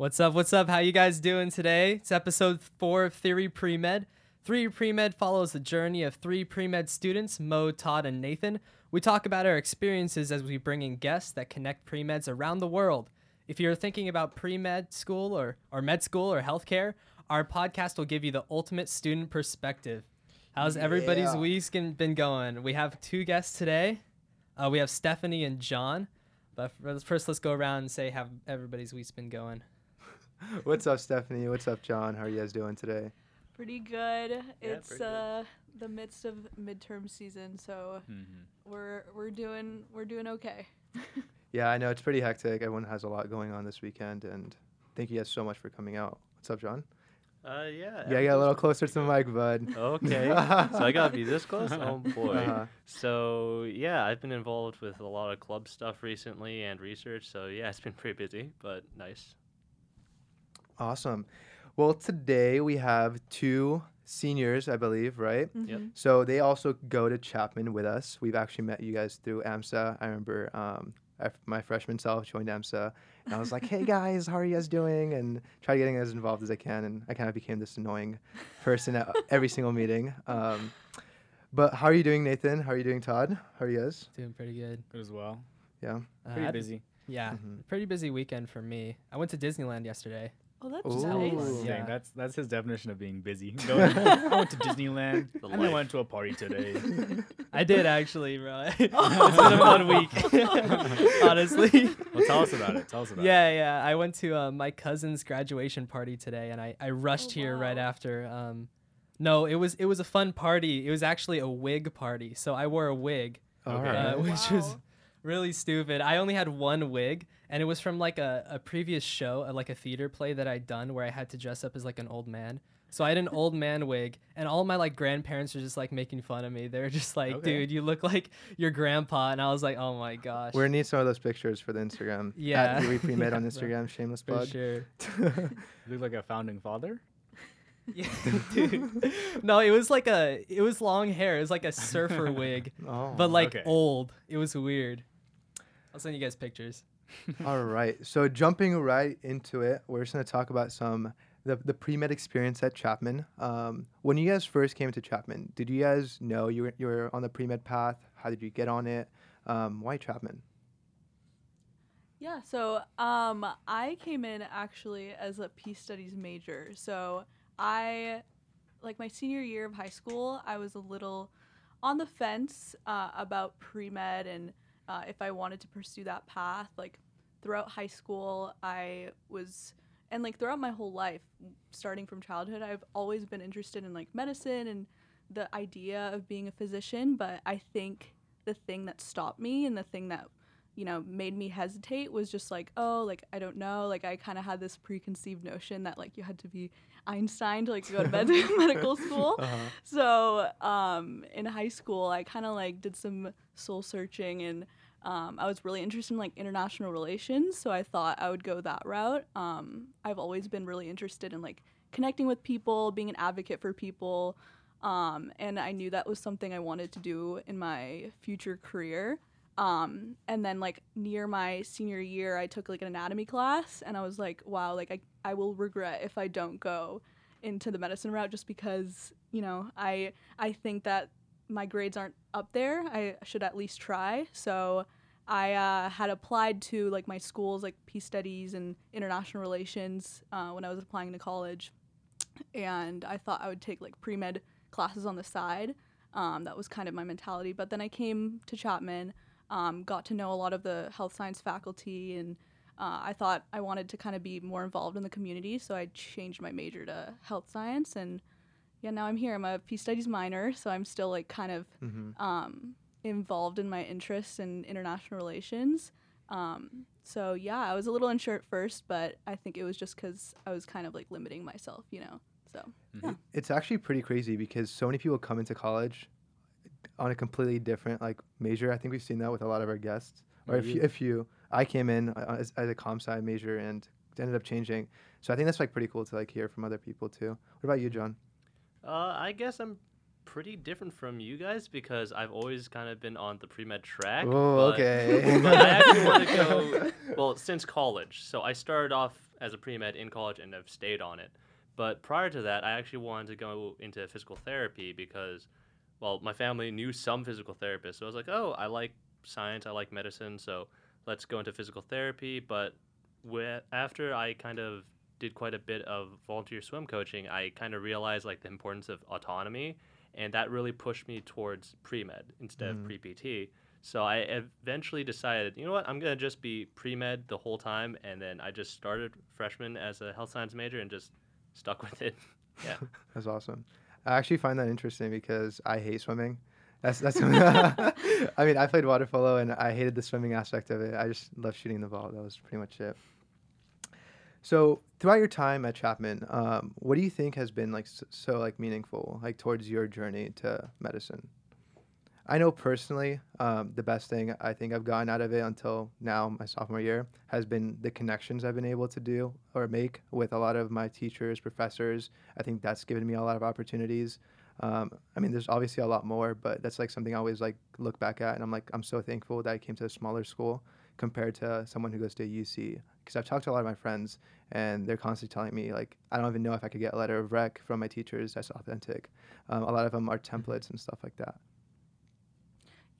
What's up? What's up? How you guys doing today? It's episode four of Theory Pre-Med. Theory Pre-Med follows the journey of three pre-med students, Mo, Todd, and Nathan. We talk about our experiences as we bring in guests that connect pre-meds around the world. If you're thinking about pre-med school or, or med school or healthcare, our podcast will give you the ultimate student perspective. How's everybody's Yeah. week been going? We have two guests today. Uh, we have Stephanie and Jon. But first, let's go around and say how everybody's week's been going. What's up, Stephanie? What's up, Jon? How are you guys doing today? Pretty good. it's pretty good. uh the midst of midterm season, so we're we're doing we're doing okay. Yeah, I know it's pretty hectic. Everyone has a lot going on this weekend, and thank you guys so much for coming out. What's up, Jon? Uh, yeah. Yeah, get a little closer to the mic, bud. Okay. so I gotta be this close. Oh boy. Uh-huh. So yeah, I've been involved with a lot of club stuff recently and research. So yeah, it's been pretty busy, but nice. Awesome. Well, today we have two seniors, I believe, right? Yep. Mhm. So they also go to Chapman with us. We've actually met you guys through AMSA. I remember um, I f- my freshman self joined AMSA, and I was like, "Hey guys, how are you guys doing?" And try getting as involved as I can. And I kind of became this annoying person at every single meeting. Um, but how are you doing, Nathan? How are you doing, Todd? How are you guys? Doing pretty good. Good as well. Yeah. Uh, Pretty busy. Yeah, Mhm. pretty busy weekend for me. I went to Disneyland yesterday. Oh, that's Ooh. nice. Ooh. Yeah. Dang, that's that's his definition of being busy. Going, I went to Disneyland The and I went to a party today. I did actually, bro. it's been a fun week, honestly. well, tell us about it. Tell us about Yeah, yeah. I went to uh, my cousin's graduation party today, and I, I rushed Oh, here right after. Um, no, it was it was a fun party. It was actually a wig party, so I wore a wig, All Okay. uh, right. which was Wow. Really stupid. I only had one wig, and it was from like a, a previous show, uh, like a theater play that I'd done where I had to dress up as like an old man. So I had an old man wig, and all my like grandparents were just like making fun of me. They were just like, Okay. "Dude, you look like your grandpa," and I was like, "Oh my gosh." We're gonna need some of those pictures for the Instagram. Yeah. At Theory Pre-Med on Yeah, bro. Instagram. Shameless for plug. sure. You look like a founding father. Yeah, dude. No, it was like a it was long hair. It was like a surfer wig, oh. but like okay. old. It was weird. I'll send you guys pictures. All right. So jumping right into it, we're just gonna talk about some the the pre med experience at Chapman. Um, when you guys first came to Chapman, did you guys know you were you were on the pre med path? How did you get on it? Um, why Chapman? Yeah, so um I came in actually as a peace studies major. So I like my senior year of high school, I was a little on the fence uh, about pre-med and uh, if I wanted to pursue that path. Like throughout high school, I was and like throughout my whole life, starting from childhood, I've always been interested in like medicine and the idea of being a physician, but I think the thing that stopped me and the thing that you know made me hesitate was just like oh like i don't know like i kind of had this preconceived notion that like you had to be einstein to like go to med- medical school Uh-huh. so um, in high school i kind of like did some soul searching and um, i was really interested in like international relations so i thought i would go that route. Um, i've always been really interested in like connecting with people being an advocate for people um, and i knew that was something i wanted to do in my future career. Um, and then like near my senior year i took like an anatomy class and i was like wow like i, I will regret if i don't go into the medicine route just because you know i i think that my grades aren't up there i should at least try. So i uh, had applied to like my schools like peace studies and international relations uh, when i was applying to college. And i thought i would take like pre-med classes on the side. Um, that was kind of my mentality. But then i came to chapman um, got to know a lot of the health science faculty and uh, I thought I wanted to kind of be more involved in the community, so I changed my major to health science, and yeah, now I'm here. I'm a peace studies minor, so I'm still like kind of hmm um, involved in my interests in international relations. Um, so yeah, I was a little unsure at first, but I think it was just because I was kind of like limiting myself, you know. So yeah. It's actually pretty crazy because so many people come into college on a completely different like major. I think we've seen that with a lot of our guests. Or if you, if you, I came in uh, as, as a comp sci major and ended up changing. So I think that's like pretty cool to like hear from other people too. What about you, Jon? Uh, I guess I'm pretty different from you guys because I've always kind of been on the pre med track. Oh, okay. but I actually want to go well since college. So I started off as a pre med in college and have stayed on it. But prior to that, I actually wanted to go into physical therapy because, well, my family knew some physical therapists. So I was like, oh, I like science, I like medicine, so let's go into physical therapy. But wh- after I kind of did quite a bit of volunteer swim coaching, I kind of realized like the importance of autonomy, and that really pushed me towards pre med instead Mm. of pre PT. So I eventually decided, you know what, I'm gonna just be pre med the whole time, and then I just started freshman as a health science major and just stuck with it. Yeah. That's awesome. I actually find that interesting because I hate swimming. That's that's. I mean, I played water polo and I hated the swimming aspect of it. I just love shooting the ball. That was pretty much it. So throughout your time at Chapman, um, what do you think has been like so, so like meaningful, like towards your journey to medicine? I know personally, um, the best thing I think I've gotten out of it until now, my sophomore year, has been the connections I've been able to do or make with a lot of my teachers, professors. I think that's given me a lot of opportunities. Um, I mean, there's obviously a lot more, but that's like something I always like look back at, and I'm like, I'm so thankful that I came to a smaller school compared to someone who goes to UC. Because I've talked to a lot of my friends, and they're constantly telling me like, I don't even know if I could get a letter of rec from my teachers that's authentic. Um, a lot of them are templates and stuff like that.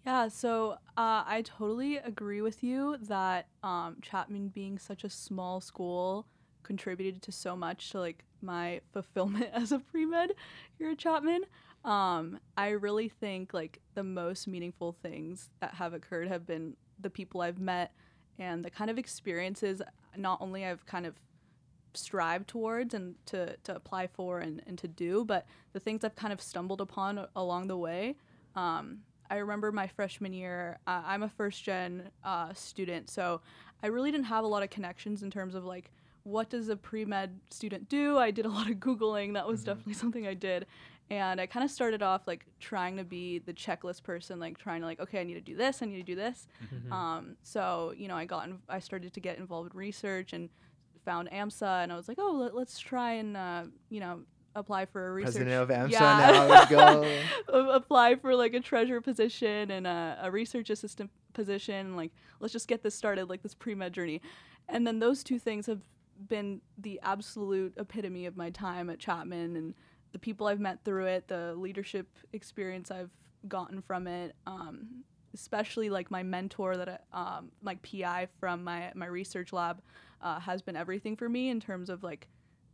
Yeah, so uh, I totally agree with you that um, Chapman being such a small school contributed to so much to like my fulfillment as a pre med here at Chapman. Um, I really think like the most meaningful things that have occurred have been the people I've met and the kind of experiences not only I've kind of strived towards and to, to apply for and, and to do, but the things I've kind of stumbled upon along the way. Um, I remember my freshman year, uh, I'm a first gen uh, student, so I really didn't have a lot of connections in terms of like, what does a pre med student do? I did a lot of Googling. That was definitely something I did. And I kind of started off like trying to be the checklist person, like trying to like, okay, I need to do this, I need to do this. Mhm. Um, so you know, I got, in, I started to get involved in research and found AMSA, and I was like, oh, let, let's try and uh, you know apply for a research. President of AMSA Yeah. now. Let's go. apply for like a treasurer position and a, a research assistant position. Like, let's just get this started, like this pre med journey. And then those two things have been the absolute epitome of my time at Chapman and the people I've met through it, the leadership experience I've gotten from it. Um, especially like my mentor that I, um, like PI from my my research lab uh, has been everything for me in terms of like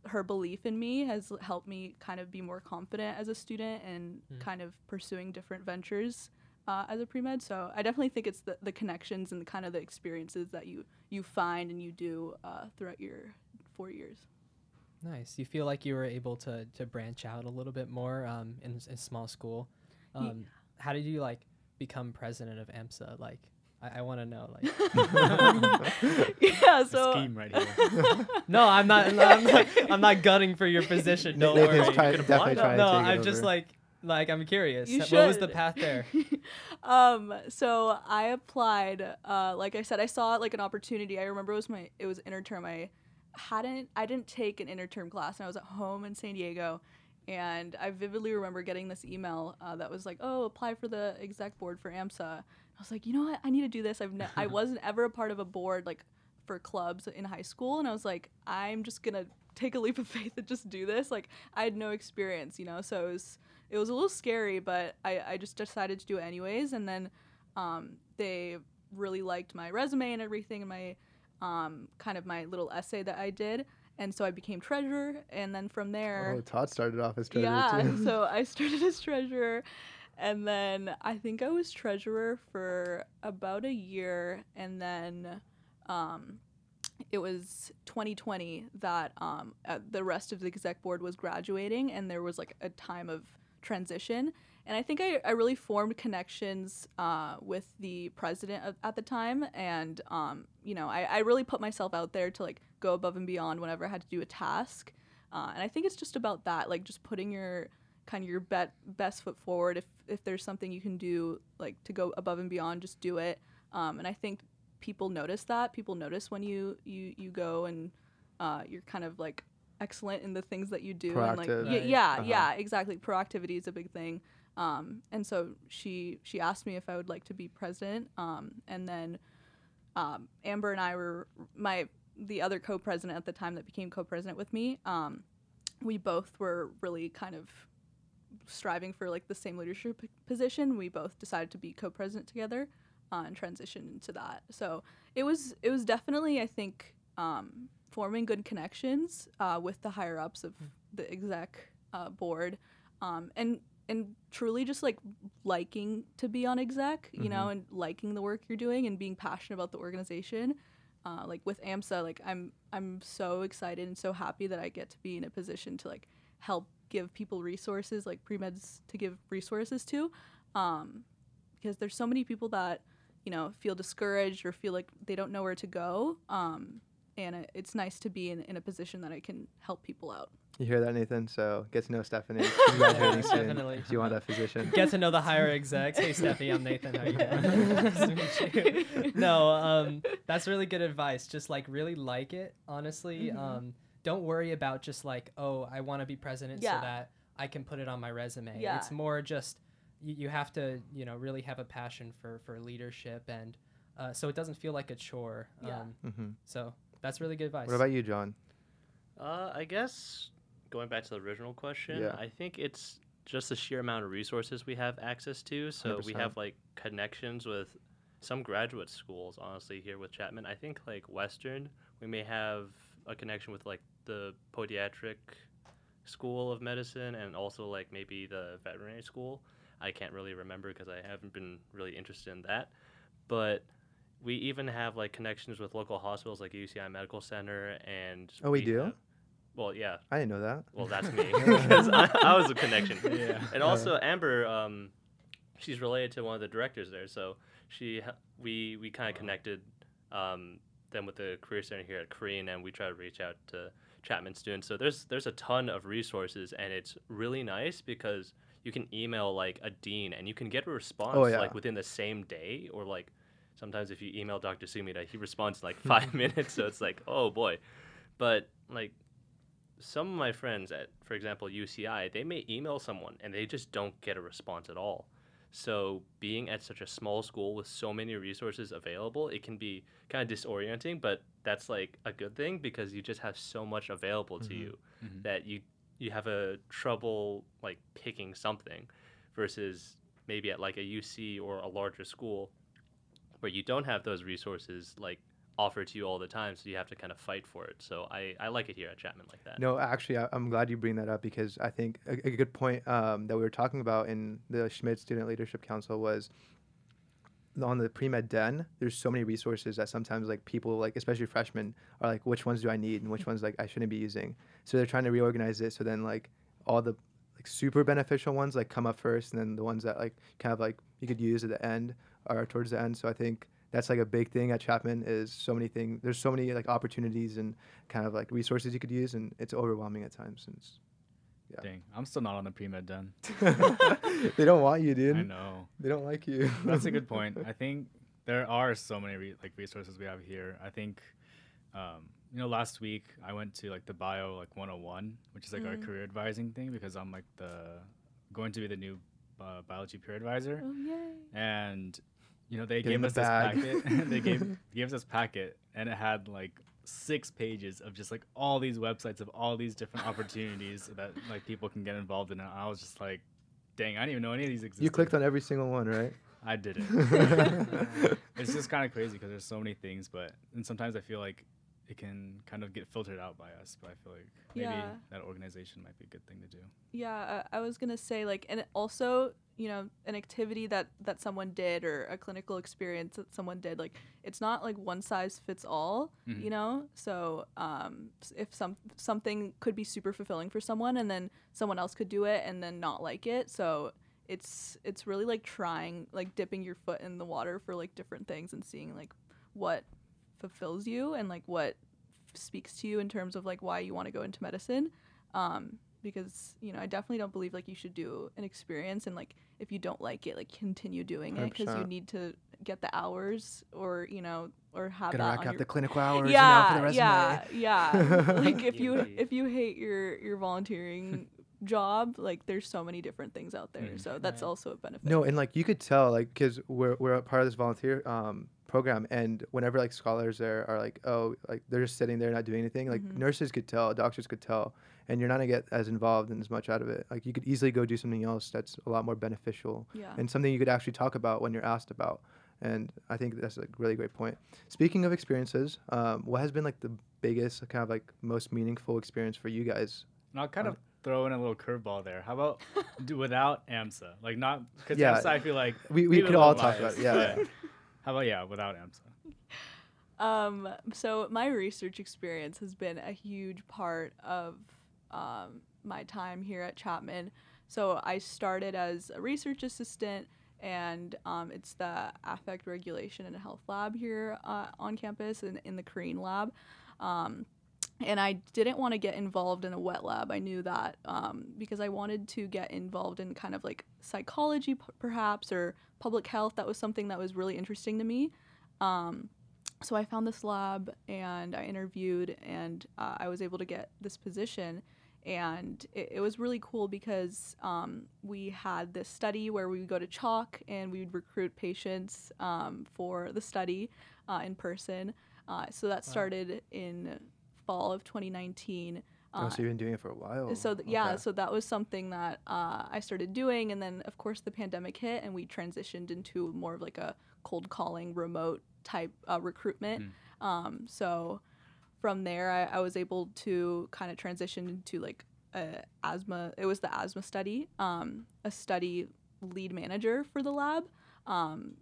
her belief in me has helped me kind of be more confident as a student and Mm. kind of pursuing different ventures uh, as a pre-med so i definitely think it's the, the connections and the kind of the experiences that you you find and you do uh, throughout your four years Nice. You feel like you were able to to branch out a little bit more um, in s- in small school. Ye- Um, How did you like become president of AMSA? Like, I, I want to know. Like, yeah so scheme right here. no, I'm not. I'm not. I'm not gunning for your position. Don't Nathan's worry. try- could definitely apply No, no, take I'm just over. like, like I'm curious. You What was the path there? um so i applied uh like i said i saw like an opportunity i remember it was my it was interterm i hadn't i didn't take an interterm class and i was at home in san diego and i vividly remember getting this email uh, that was like oh apply for the exec board for amsa. I was like you know what? I need to do this. I've ne- i wasn't ever a part of a board like for clubs in high school and i was like i'm just gonna take a leap of faith and just do this. Like i had no experience you know so it was it was a little scary, but I, I just decided to do it anyways. And then um, they really liked my resume and everything, and my um, kind of my little essay that I did. And so I became treasurer. And then from there, Oh, Todd started off as treasurer yeah, too. so I started as treasurer. And then I think I was treasurer for about a year. And then um, it was 2020 that um, uh, the rest of the exec board was graduating, and there was like a time of transition. And I think I, I really formed connections uh, with the president of, at the time. And, um, you know, I, I really put myself out there to like go above and beyond whenever I had to do a task. Uh, and I think it's just about that, like just putting your kind of your bet, best foot forward. If, if there's something you can do, like to go above and beyond, just do it. Um, and I think people notice that. People notice when you, you, you go and uh, you're kind of like excellent in the things that you do. And like, Proactive. y- yeah, Uh-huh. yeah, exactly. Proactivity is a big thing. Um, and so she she asked me if I would like to be president. Um, and then um, Amber and I were my the other co-president at the time that became co-president with me, um, we both were really kind of striving for like the same leadership p- position. We both decided to be co-president together uh, and transition into that. So it was it was definitely I think um, forming good connections uh, with the higher ups of the exec uh, board, um, and and truly just like liking to be on exec, you know, and liking the work you're doing and being passionate about the organization. Uh, like with AMSA, like I'm I'm so excited and so happy that I get to be in a position to like help give people resources, like pre meds to give resources to, um, because there's so many people that you know feel discouraged or feel like they don't know where to go. Um, and it, it's nice to be in, in a position that I can help people out. You hear that, Nathan? So get to know Stephanie. She's graduating soon. Definitely. Do you want that position? Get to know the higher execs. Hey, Steffi, I'm Nathan. How you doing? nice to meet you. No, um, that's really good advice. Just like really like it, honestly. Mhm. Um, don't worry about just like, oh, I want to be president Yeah. so that I can put it on my resume. Yeah. It's more just you, you have to, you know, really have a passion for for leadership and uh, so it doesn't feel like a chore. Yeah. Um, hmm so that's really good advice. What about you, Jon? Uh, I guess going back to the original question, Yeah. I think it's just the sheer amount of resources we have access to. So we 100%. have like connections with some graduate schools, honestly, here with Chapman. I think like Western, we may have a connection with like the podiatric school of medicine and also like maybe the veterinary school. I can't really remember because I haven't been really interested in that. But we even have like connections with local hospitals like UCI Medical Center and Oh, we do? Have- well, yeah. I didn't know that. Well, that's me because I, I was a connection. Yeah. And also Amber, um, she's related to one of the directors there, so she we we kind of connected um, them with the career center here at Crean, and we try to reach out to Chapman students. So there's there's a ton of resources, and it's really nice because you can email like a dean, and you can get a response Oh, yeah. like within the same day, or like sometimes if you email Dr. Sumida, he responds in like five minutes. So it's like, oh boy, but like some of my friends at, for example, UCI, they may email someone and they just don't get a response at all. So being at such a small school with so many resources available, it can be kind of disorienting, but that's like a good thing because you just have so much available to Mhm. you Mhm. that you you have a trouble like picking something versus maybe at like a UC or a larger school where you don't have those resources like offered to you all the time so you have to kind of fight for it. So i, I like it here at chapman like that. No, actually, I, I'm glad you bring that up because I think a, a good point um, that we were talking about in the Schmid Student Leadership Council was on the pre-med den there's so many resources that sometimes like people like especially freshmen are like which ones do i need and which ones like i shouldn't be using? So they're trying to reorganize it so then like all the like super beneficial ones like come up first and then the ones that like kind of like you could use at the end are towards the end. So i think that's like a big thing at chapman is so many things there's so many like opportunities and kind of like resources you could use and it's overwhelming at times and it's, Yeah. Dang, I'm still not on the pre med done. they don't want you dude I know. they don't like you That's a good point. I think there are so many re- like resources we have here. I think, um, you know, last week I went to like the bio like 101, which is like our Mm. career advising thing because I'm like the going to be the new uh, biology peer advisor, Oh yay! and you know they Get gave the us this bag. packet. they gave gave us this packet, and it had like six pages of just like all these websites of all these different opportunities that like people can get involved in. And I was just like, dang, I didn't even know any of these existed. you clicked on every single one right I didn't. it's just kind of crazy because there's so many things, but and sometimes I feel like it can kind of get filtered out by us. But I feel like maybe Yeah. that organization might be a good thing to do. Yeah, I, I was gonna say like, and it also, you know, an activity that that someone did or a clinical experience that someone did, like, it's not like one size fits all. Mhm. You know, so um, if some something could be super fulfilling for someone, and then someone else could do it and then not like it, so it's it's really like trying, like dipping your foot in the water for like different things and seeing like what fulfills you and like what speaks to you in terms of like why you want to go into medicine um, because you know I definitely don't believe like you should do an experience and like if you don't like it like continue doing it because you need to get the hours or you know or have Gotta that rack on up your the clinical hours, yeah you know, for the resume. yeah yeah like if you if you hate your your volunteering job like there's so many different things out there Mm. so that's Right. also a benefit No, and like you could tell, like, because we're we're a part of this volunteer um, program and whenever like scholars there are like oh like they're just sitting there not doing anything like Mhm. nurses could tell doctors could tell and you're not gonna get as involved and as much out of it like you could easily go do something else that's a lot more beneficial Yeah. and something you could actually talk about when you're asked about and i think that's a really great point speaking of experiences um, what has been like the biggest kind of like most meaningful experience for you guys And I'll kind Um, of throw in a little curveball there. How about do without AMSA? Like not because Yeah. AMSA, I feel like We- we could little all talk about biased, it, yeah. How about yeah, without AMSA? Um, so my research experience has been a huge part of um, my time here at Chapman. So I started as a research assistant, and um, it's the affect regulation and health lab here uh, on campus and in the Crean lab. Um, and I didn't want to get involved in a wet lab. I knew that um, because I wanted to get involved in kind of like psychology, p- perhaps, or public health. That was something that was really interesting to me. Um, so I found this lab and I interviewed, and uh, I was able to get this position. And it, it was really cool because um, we had this study where we would go to CHOC and we would recruit patients um, for the study uh, in person. Uh, so that started in fall of 2019. Oh, Uh, so you've been doing it for a while so th- yeah, so that was something that uh, I started doing, and then of course the pandemic hit, and we transitioned into more of like a cold calling, remote type uh, recruitment. Um, so from there, I, I was able to kind of transition into like a asthma. It was the asthma study, um, a study lead manager for the lab um,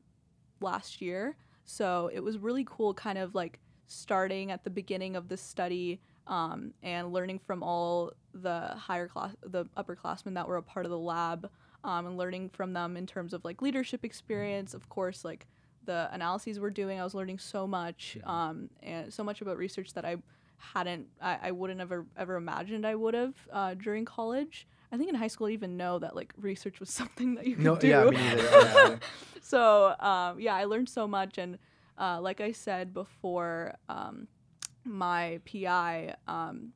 last year. So it was really cool, kind of like starting at the beginning of the study um, and learning from all the higher class, the upperclassmen that were a part of the lab, um, and learning from them in terms of like leadership experience. Of course, like the analyses we're doing, I was learning so much, um, and so much about research that I hadn't, I, I wouldn't ever ever imagined I would have uh, during college. I think in high school, I even know that like research was something that you could no do. yeah me neither honestly. so um, yeah, I learned so much, and uh, like I said before, um, my PI, um,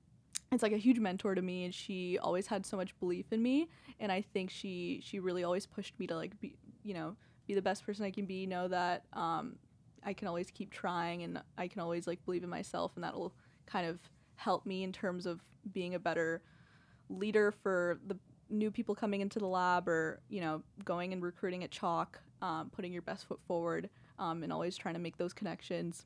it's like a huge mentor to me, and she always had so much belief in me, and I think she she really always pushed me to like be you know be the best person I can be, know that um, I can always keep trying, and I can always like believe in myself, and that'll kind of help me in terms of being a better leader for the new people coming into the lab or you know going and recruiting at CHOC um, putting your best foot forward um, and always trying to make those connections.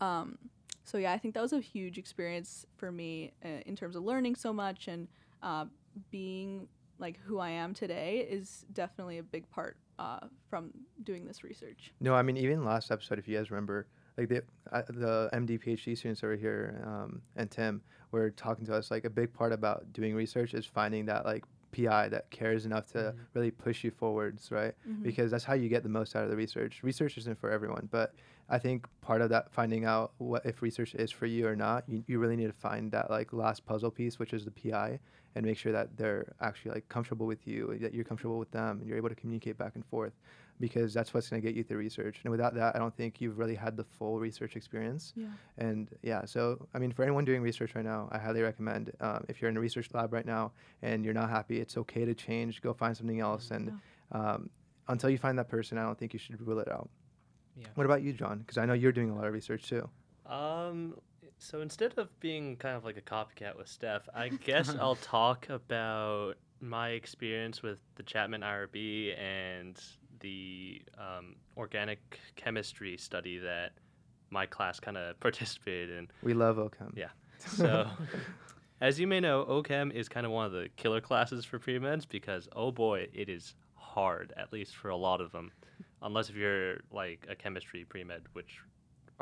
Um, so yeah i think that was a huge experience for me uh, in terms of learning so much and uh, being like who i am today is definitely a big part uh, from doing this research No, I mean even last episode, if you guys remember, like the uh, the MD PhD students over here um, and Tim were talking to us. Like a big part about doing research is finding that like PI that cares enough to really push you forwards, right? Mhm. Because that's how you get the most out of the research. Research isn't for everyone, but I think part of that finding out what if research is for you or not, you, you really need to find that like last puzzle piece, which is the PI, and make sure that they're actually like comfortable with you, that you're comfortable with them, and you're able to communicate back and forth, because that's what's going to get you through research. And without that, I don't think you've really had the full research experience. yeah And yeah, so I mean, for anyone doing research right now, I highly recommend um, if you're in a research lab right now and you're not happy, it's okay to change. Go find something else, and um, until you find that person, I don't think you should rule it out. Yeah. What about you, Jon? Because I know you're doing a lot of research too. Um, so instead of being kind of like a copycat with Steph, I guess I'll talk about my experience with the Chapman IRB and the um, organic chemistry study that my class kind of participated in. We love OChem. Yeah. So, as you may know, OChem is kind of one of the killer classes for pre-meds because, oh boy, it is hard, at least for a lot of them. Unless if you're like a chemistry pre-med, which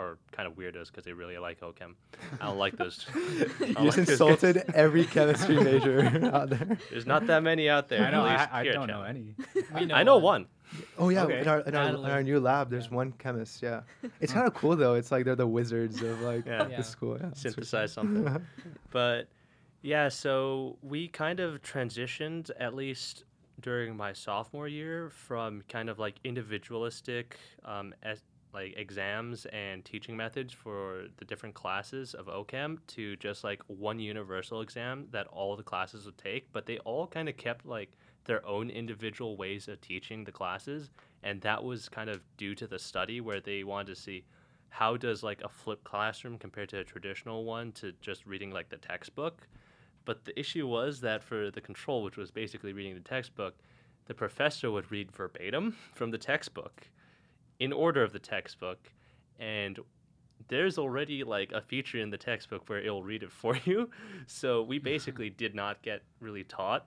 are kind of weirdos because they really like OChem. I don't like those. I you don't just like those guys. insulted every chemistry major out there. There's not that many out there. I know. I, I don't know any. We I know one. Oh yeah, Okay. in, our, in, our, in our new lab, there's Yeah. one chemist. Yeah, it's kind of cool though. It's like they're the wizards of like Yeah. the Yeah. school. Yeah, Synthesize something. But yeah, so we kind of transitioned at least during my sophomore year from kind of like individualistic um, es- like exams and teaching methods for the different classes of OChem to just like one universal exam that all the classes would take, but they all kind of kept like their own individual ways of teaching the classes, and that was kind of due to the study where they wanted to see how does like a flipped classroom compare to a traditional one to just reading like the textbook. But the issue was that for the control, which was basically reading the textbook, the professor would read verbatim from the textbook in order of the textbook. And there's already like a feature in the textbook where it'll read it for you. So we basically did not get really taught.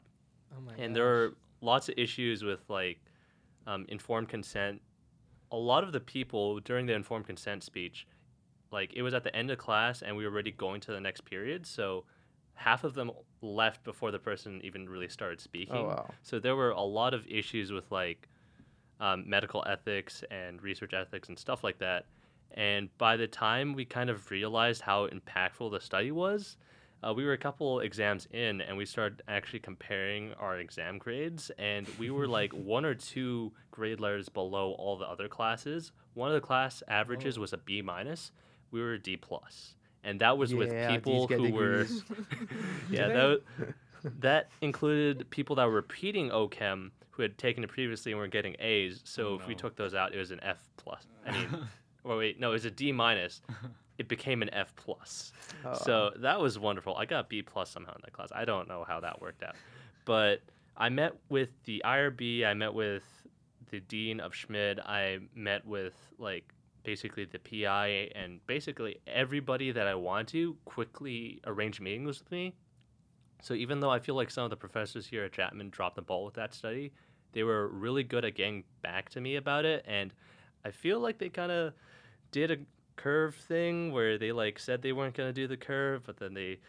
Oh my and there are lots of issues with like um, informed consent. A lot of the people during the informed consent speech, like it was at the end of class and we were already going to the next period. So half of them left before the person even really started speaking. Oh wow. So there were a lot of issues with like um, medical ethics and research ethics and stuff like that. And by the time we kind of realized how impactful the study was, uh, we were a couple exams in and we started actually comparing our exam grades. And we were like one or two grade letters below all the other classes. One of the class averages Oh. was a B minus. We were a D plus, and that was with Yeah, D's people who were yeah, that, wa- that included people that were repeating OChem who had taken it previously and were getting A's. So Oh, if we took those out, it was an F plus. I mean, or wait, no, it was a D minus. It became an F plus. Oh, So that was wonderful. I got B plus somehow in that class. I don't know how that worked out, but I met with the IRB. I met with the dean of Schmid. I met with like basically the PI and basically everybody that I want to quickly arrange meetings with me. So even though I feel like some of the professors here at Chapman dropped the ball with that study, they were really good at getting back to me about it, and I feel like they kind of did a curve thing where they like said they weren't going to do the curve, but then they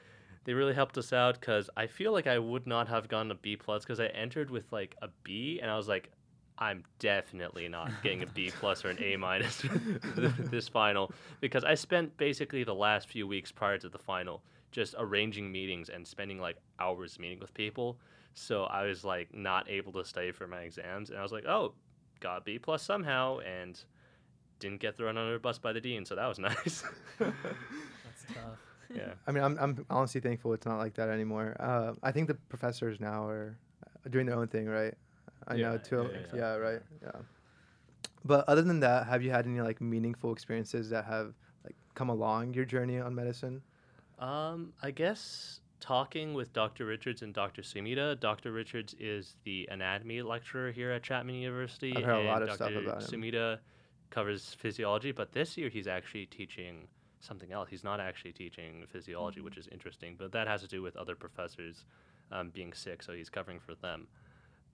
they really helped us out because I feel like I would not have gotten a B plus because I entered with like a B and I was like, I'm definitely not getting a B plus or an A minus this final because I spent basically the last few weeks prior to the final just arranging meetings and spending like hours meeting with people. So I was like not able to study for my exams and I was like, oh, got B plus somehow and didn't get thrown under a bus by the dean, so that was nice. That's tough. yeah. I mean, I'm I'm honestly thankful it's not like that anymore. Uh, I think the professors now are uh, doing their own thing, right? I know Yeah, too. yeah, Yeah, yeah. right. Yeah. But other than that, have you had any like meaningful experiences that have like come along your journey on medicine? Um, I guess talking with Dr. Richards and Dr. Sumida. Dr. Richards is the anatomy lecturer here at Chapman University. I've heard a lot of Dr. stuff about him. Sumida covers physiology, but this year he's actually teaching something else. He's not actually teaching physiology, which is interesting, but that has to do with other professors um, being sick, so he's covering for them.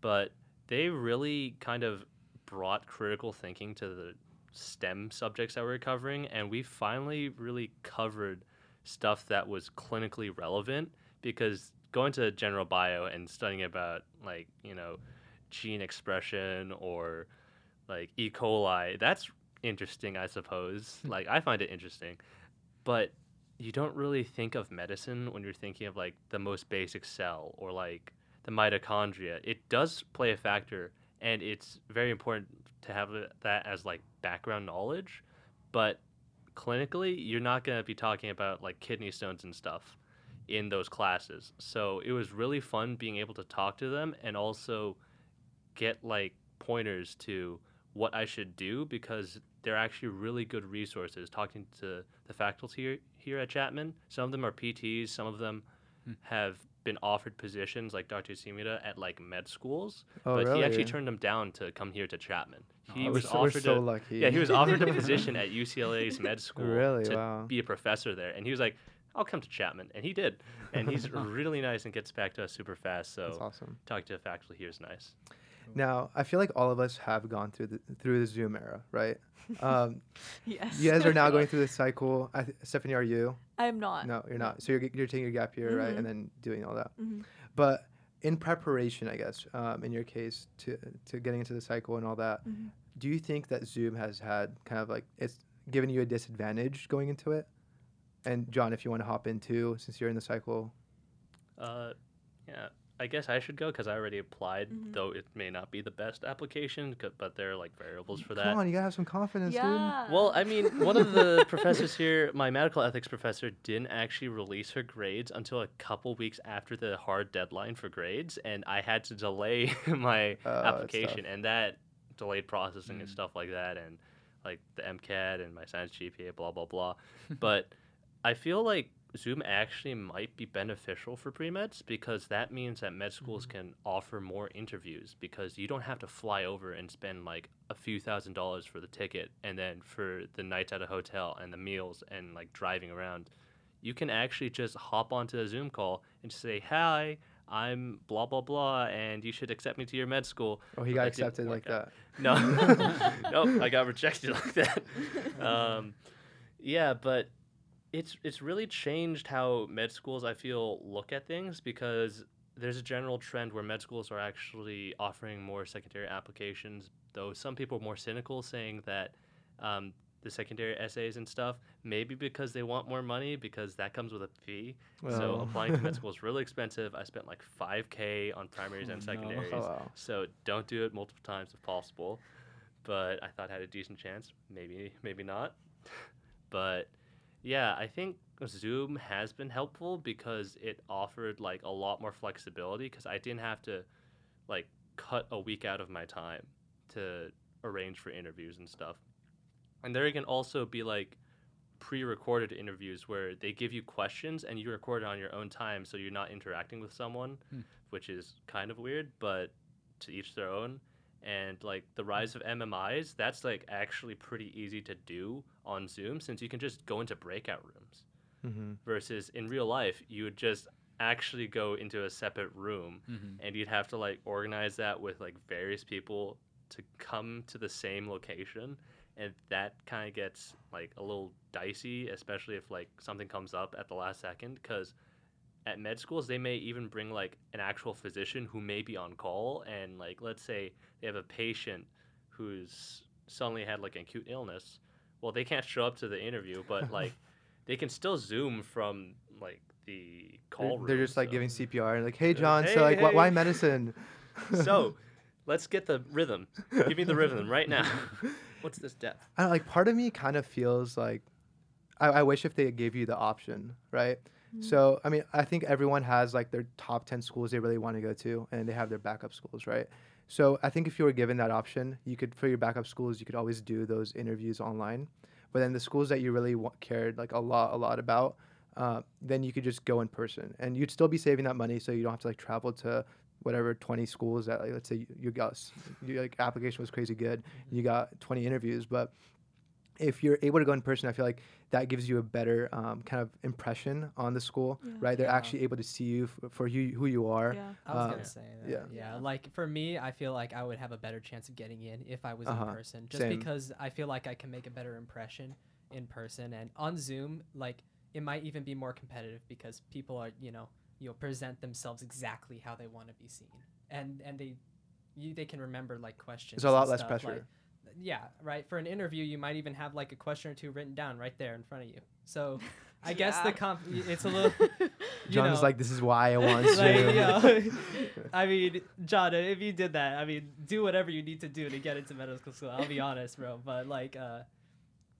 But they really kind of brought critical thinking to the STEM subjects that we we're covering, and we finally really covered stuff that was clinically relevant because going to general bio and studying about like you know gene expression or like E. coli that's interesting I suppose. Hmm. Like I find it interesting. But you don't really think of medicine when you're thinking of like the most basic cell or like the mitochondria. It does play a factor and it's very important to have uh, that as like background knowledge. But clinically you're not going to be talking about like kidney stones and stuff in those classes so it was really fun being able to talk to them and also get like pointers to what i should do because they're actually really good resources talking to the faculty here, here at chapman some of them are pts some of them Hmm. have been offered positions like dr Sumida at like med schools Oh, but really? he actually turned them down to come here to chapman he Oh, we're was so, we're offered so a, lucky. yeah, he was offered a position at UCLA's med school Really? to Wow. be a professor there, and he was like, "I'll come to Chapman," and he did. And he's really nice and gets back to us super fast. So That's So awesome. talking to the faculty here is nice. Now, I feel like all of us have gone through the through the Zoom era, right? Um, yes. you guys are now going through this cycle. I th- Stephanie, are you? I am not. No, you're not. So you're, you're taking your gap year, right, Mhm. and then doing all that. Mhm. But in preparation, I guess, um, in your case, to to getting into the cycle and all that, Mhm. do you think that Zoom has had kind of like it's given you a disadvantage going into it? And Jon, if you want to hop in too, since you're in the cycle, Uh, yeah, I guess I should go because I already applied, Mhm. though it may not be the best application, but there are like variables for that. Come on, you gotta have some confidence, yeah. Well, I mean, one of the professors here, my medical ethics professor, didn't actually release her grades until a couple weeks after the hard deadline for grades, and I had to delay my Oh, application, and that delayed processing and Mm. stuff like that, and like the MCAT and my science GPA, blah blah blah. but I feel like Zoom actually might be beneficial for pre meds because that means that med schools can offer more interviews because you don't have to fly over and spend like a few thousand dollars for the ticket and then for the nights at a hotel and the meals and like driving around. You can actually just hop onto a Zoom call and say, Hi, I'm blah blah blah, and you should accept me to your med school. Oh, he got accepted like out. that. No, no, I got rejected like that. Um, yeah, but it's it's really changed how med schools I feel look at things because there's a general trend where med schools are actually offering more secondary applications. Though some people are more cynical, saying that um, the secondary essays and stuff maybe because they want more money because that comes with a fee. so applying to med school is really expensive. I spent like 5k on primaries and Oh, no. secondaries. Oh, wow. So don't do it multiple times if possible. But I thought I had a decent chance. Maybe, maybe not. But yeah, I think Zoom has been helpful because it offered like a lot more flexibility because I didn't have to like cut a week out of my time to arrange for interviews and stuff. And there can also be like pre-recorded interviews where they give you questions and you record it on your own time so you're not interacting with someone, Hmm. which is kind of weird, but to each their own. And like the rise of MMIs, that's like actually pretty easy to do on Zoom since you can just go into breakout rooms Mm-hmm. versus in real life you would just actually go into a separate room Mhm. and you'd have to like organize that with like various people to come to the same location and that kind of gets like a little dicey especially if like something comes up at the last second because at med schools they may even bring like an actual physician who may be on call and like let's say they have a patient who's suddenly had like an acute illness well they can't show up to the interview but like they can still zoom from like the call They're, room they're just like giving CPR and like, hey Jon, hey, so like, wh- why medicine? so let's get the rhythm give me the rhythm right now what's this depth I don't, like part of me kind of feels like I, I wish if they gave you the option, right? So I mean, I think everyone has like their top ten schools they really want to go to, and they have their backup schools, right? So I think if you were given that option, you could for your backup schools, you could always do those interviews online. But then the schools that you really cared like a lot, a lot about, uh, then you could just go in person, and you'd still be saving that money, so you don't have to like travel to whatever 20 schools that like let's say you, you got your like application was crazy good you got 20 interviews but if you're able to go in person i feel like that gives you a better um, kind of impression on the school Yeah. right they're Yeah. actually able to see you f- for who, who you are Yeah. I was Uh, gonna say that. yeah. Yeah. Yeah. Like for me, I feel like I would have a better chance of getting in if I was Uh-huh. in person, just Same. because I feel like I can make a better impression in person and on Zoom. Like it might even be more competitive because people are, you know, you'll present themselves exactly how they want to be seen, and and they, you they can remember like questions. there's a lot and less stuff, pressure like- yeah, right. For an interview, you might even have like a question or two written down right there in front of you. So I guess the comp it's a little. you Jon's know, like this is why i want like, you know, I mean, Jon, if you did that, I mean, do whatever you need to do to get into medical school. I'll be honest, bro. But like, uh,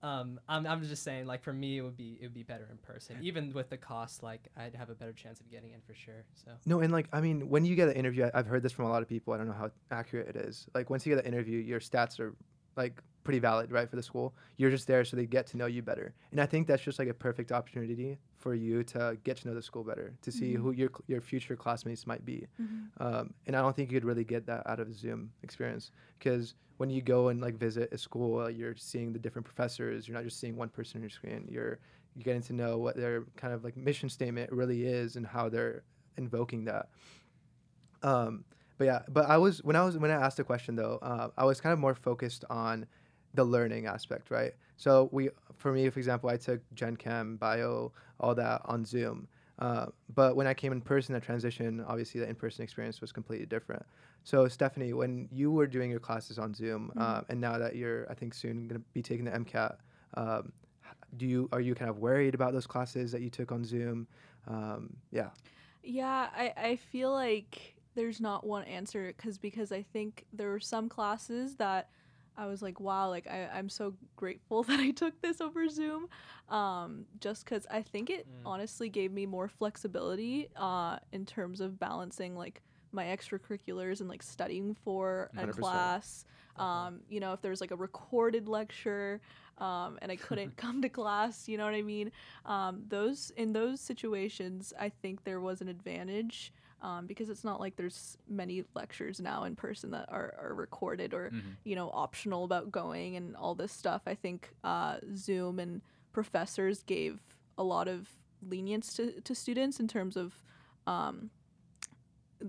um, I'm, I'm just saying, like, for me, it would be it would be better in person. Even with the cost, like, I'd have a better chance of getting in for sure. So No, and like I mean, when you get an interview, I- I've heard this from a lot of people. I don't know how accurate it is. Like once you get an interview, your stats are like pretty valid, right, for the school. You're just there so they get to know you better. And I think that's just like a perfect opportunity for you to get to know the school better, to see Mhm. who your your future classmates might be. Mhm. Um, and I don't think you could really get that out of a Zoom experience because when you go and like visit a school, uh, you're seeing the different professors. You're not just seeing one person on your screen. You're you're getting to know what their kind of like mission statement really is and how they're invoking that. Um, but yeah, but I was when I was when I asked the question though, uh, I was kind of more focused on the learning aspect, right? So we, for me, for example, I took Gen Chem, Bio, all that on Zoom. Uh, but when I came in person, that transition, obviously, the in-person experience was completely different. So Stephanie, when you were doing your classes on Zoom, uh, and now that you're, I think, soon going to be taking the MCAT, um, do you are you kind of worried about those classes that you took on Zoom? Um, yeah. Yeah, I, I feel like there's not one answer because because I think there were some classes that I was like, wow, like I, I'm so grateful that I took this over Zoom. Um, just because I think it Mm. honestly gave me more flexibility uh, in terms of balancing like my extracurriculars and like studying for a 100%. class. Uh-huh. Um, you know, if there was like a recorded lecture um, and I couldn't come to class, you know what I mean? Um, those in those situations, I think there was an advantage um, because it's not like there's many lectures now in person that are, are recorded or Mhm. you know optional about going and all this stuff. I think uh, Zoom and professors gave a lot of lenience to, to students in terms of um,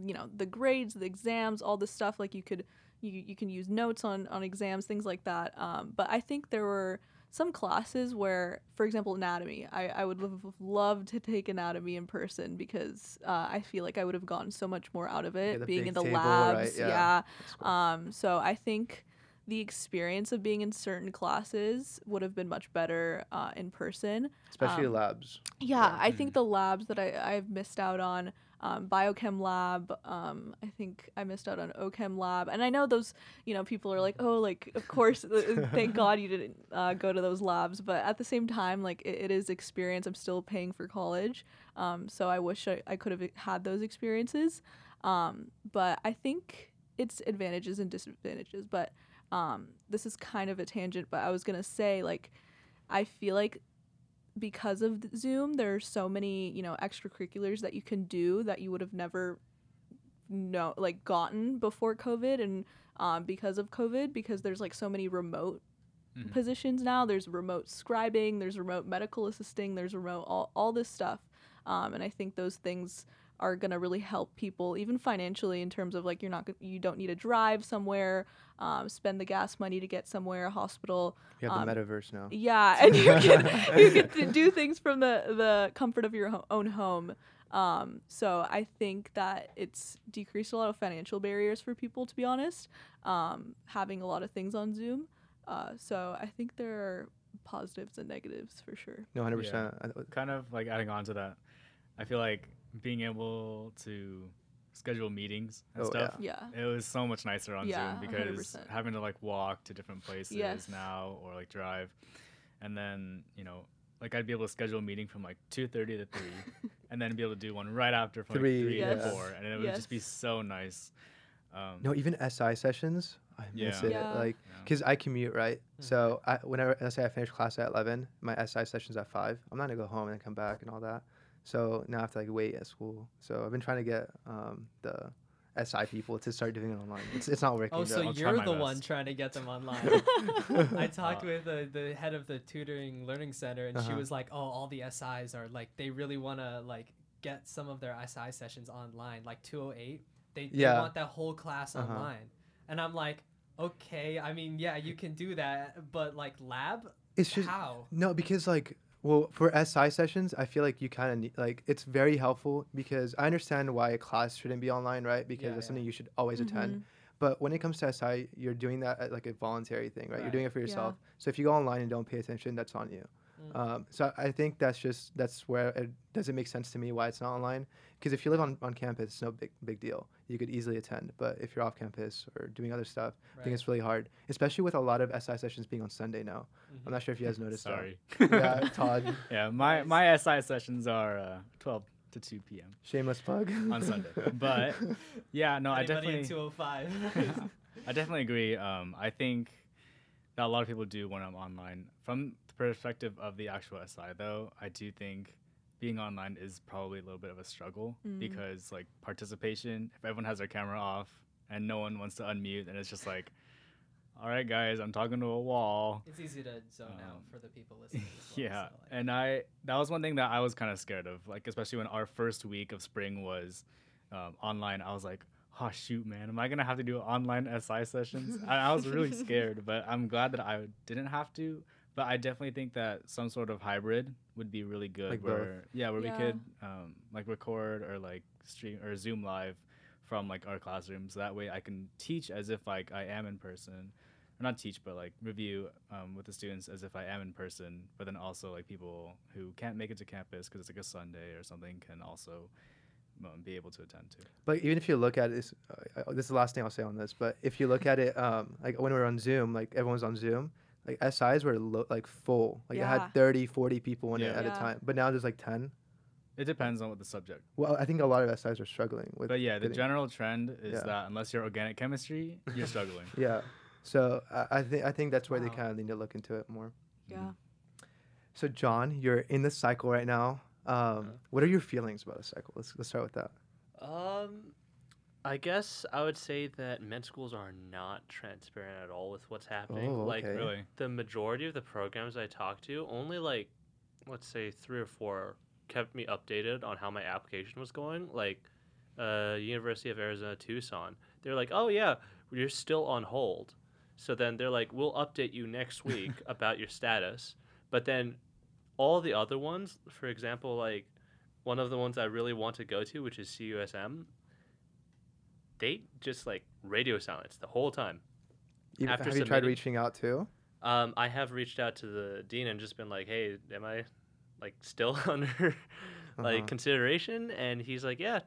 you know the grades, the exams, all this stuff. Like you could you, you can use notes on on exams, things like that. Um, but I think there were some classes where, for example, anatomy. I, I would have loved to take anatomy in person because uh, I feel like I would have gotten so much more out of it the being in the table, labs. right? Yeah. yeah. Cool. Um, so I think the experience of being in certain classes would have been much better uh, in person. Especially um, labs. Yeah, Yeah. I think the labs that I, I've missed out on, um, biochem lab, um, I think I missed out on OChem lab. And I know those, you know, people are like, oh, like, of course, thank God you didn't uh, go to those labs. But at the same time, like, it, it is experience. I'm still paying for college. Um, so I wish I, I could have had those experiences. Um, but I think it's advantages and disadvantages. But um, this is kind of a tangent, but I was going to say, like, I feel like because of Zoom, there are so many, you know, extracurriculars that you can do that you would have never know like gotten before COVID and um, because of COVID, because there's like so many remote Mhm. positions now. There's remote scribing, there's remote medical assisting, there's remote all, all this stuff. Um, and I think those things are gonna really help people, even financially, in terms of like you're not you don't need to drive somewhere, um, spend the gas money to get somewhere, a hospital. You have um, the metaverse now. Yeah, and you can you get to do things from the the comfort of your ho- own home. Um, so I think that it's decreased a lot of financial barriers for people, to be honest. Um, having a lot of things on Zoom. Uh, so I think there are positives and negatives for sure. No, hundred percent. kind of like adding on to that, I feel like being able to schedule meetings and Oh, stuff. Yeah. It was so much nicer on Yeah, Zoom because 100%. having to like walk to different places Yes. now or like drive, and then you know like I'd be able to schedule a meeting from like two thirty to three, and then be able to do one right after from Three, like three Yes. to four, and it would just be so nice. Um, No, even SI sessions. I miss Yeah. it. Yeah. Like, yeah. cause I commute, right? Mhm. So I, whenever let's say I finish class at eleven, my SI session's at five. I'm not gonna go home and then come back and all that. So now I have to like wait at school. So I've been trying to get um, the SI people to start doing it online. It's, it's not working. Oh, so. I'll you're my the one trying to get them online. I talked Uh, with the, the head of the tutoring learning center, and she Uh-huh. was like, "Oh, all the SIs are like they really want to like get some of their SI sessions online, like 208. They, they Yeah. want that whole class Uh-huh. online." And I'm like, "Okay, I mean, yeah, you can do that, but like lab, it's just how?" No, because like, well, for SI sessions, I feel like you kind of need like it's very helpful because I understand why a class shouldn't be online, right? Because Yeah, it's yeah. something you should always attend. Mhm. But when it comes to SI, you're doing that at like a voluntary thing, right? You're doing it for Yeah. yourself. So if you go online and don't pay attention, that's on you. Mm. Um, so I think that's just that's where it doesn't make sense to me why it's not online. Because if you live on, on campus, it's no big big deal. You could easily attend. But if you're off campus or doing other stuff, I think it's really hard, especially with a lot of SI sessions being on Sunday now. Mhm. I'm not sure if you guys noticed. that. Sorry. Yeah, Todd. yeah, my my SI sessions are uh, twelve to two p.m. Shameless plug. On Sunday. But Yeah, no, I Anybody in definitely 205. I definitely agree. Um, I think that a lot of people do when I'm online. From the perspective of the actual SI, though, I do think being online is probably a little bit of a struggle Mm. because, like, participation, if everyone has their camera off and no one wants to unmute, and it's just like, all right, guys, I'm talking to a wall. it's easy to zone out Um, for the people listening. Well, yeah, so, like- and I that was one thing that I was kind of scared of, like especially when our first week of spring was um, online. I was like, oh shoot, man, am I gonna have to do online SI sessions? and I was really scared, but I'm glad that I didn't have to. But I definitely think that some sort of hybrid would be really good. Like both. where yeah, where Yeah. we could um, like record or like stream or Zoom live from like our classrooms. That way, I can teach as if like I am in person or not teach, but like review um, with the students as if I am in person. But then also like people who can't make it to campus because it's like a Sunday or something can also um, be able to attend to. But even if you look at it, this, uh, uh, this is the last thing I'll say on this. But if you look at it, um, like when we were on Zoom, like everyone's on Zoom, like SIs were lo- like full. Like it had 30, 40 people in it Yeah. at a time. But now there's like 10. It depends on what the subject. Well, I think a lot of SIs are struggling with. But yeah, the getting- general trend is Yeah. that unless you're organic chemistry, you're struggling. Yeah. So I, I think I think that's where they kind of need to look into it more. Yeah. So Jon, you're in the cycle right now. Um, what are your feelings about a cycle? Let's let's start with that. Um, I guess I would say that med schools are not transparent at all with what's happening. Oh, Like. Really? the majority of the programs I talked to, only like let's say three or four kept me updated on how my application was going. Like uh, University of Arizona Tucson, they're like, "Oh yeah, you're still on hold." So then they're like, "We'll update you next week about your status." But then all the other ones, for example, like one of the ones I really want to go to, which is CUSM, they just like radio silence the whole time. Even, After have you tried reaching out too? Um, I have reached out to the dean and just been like, "Hey, am I like still under like Uh-huh. consideration?" And he's like, "Yeah,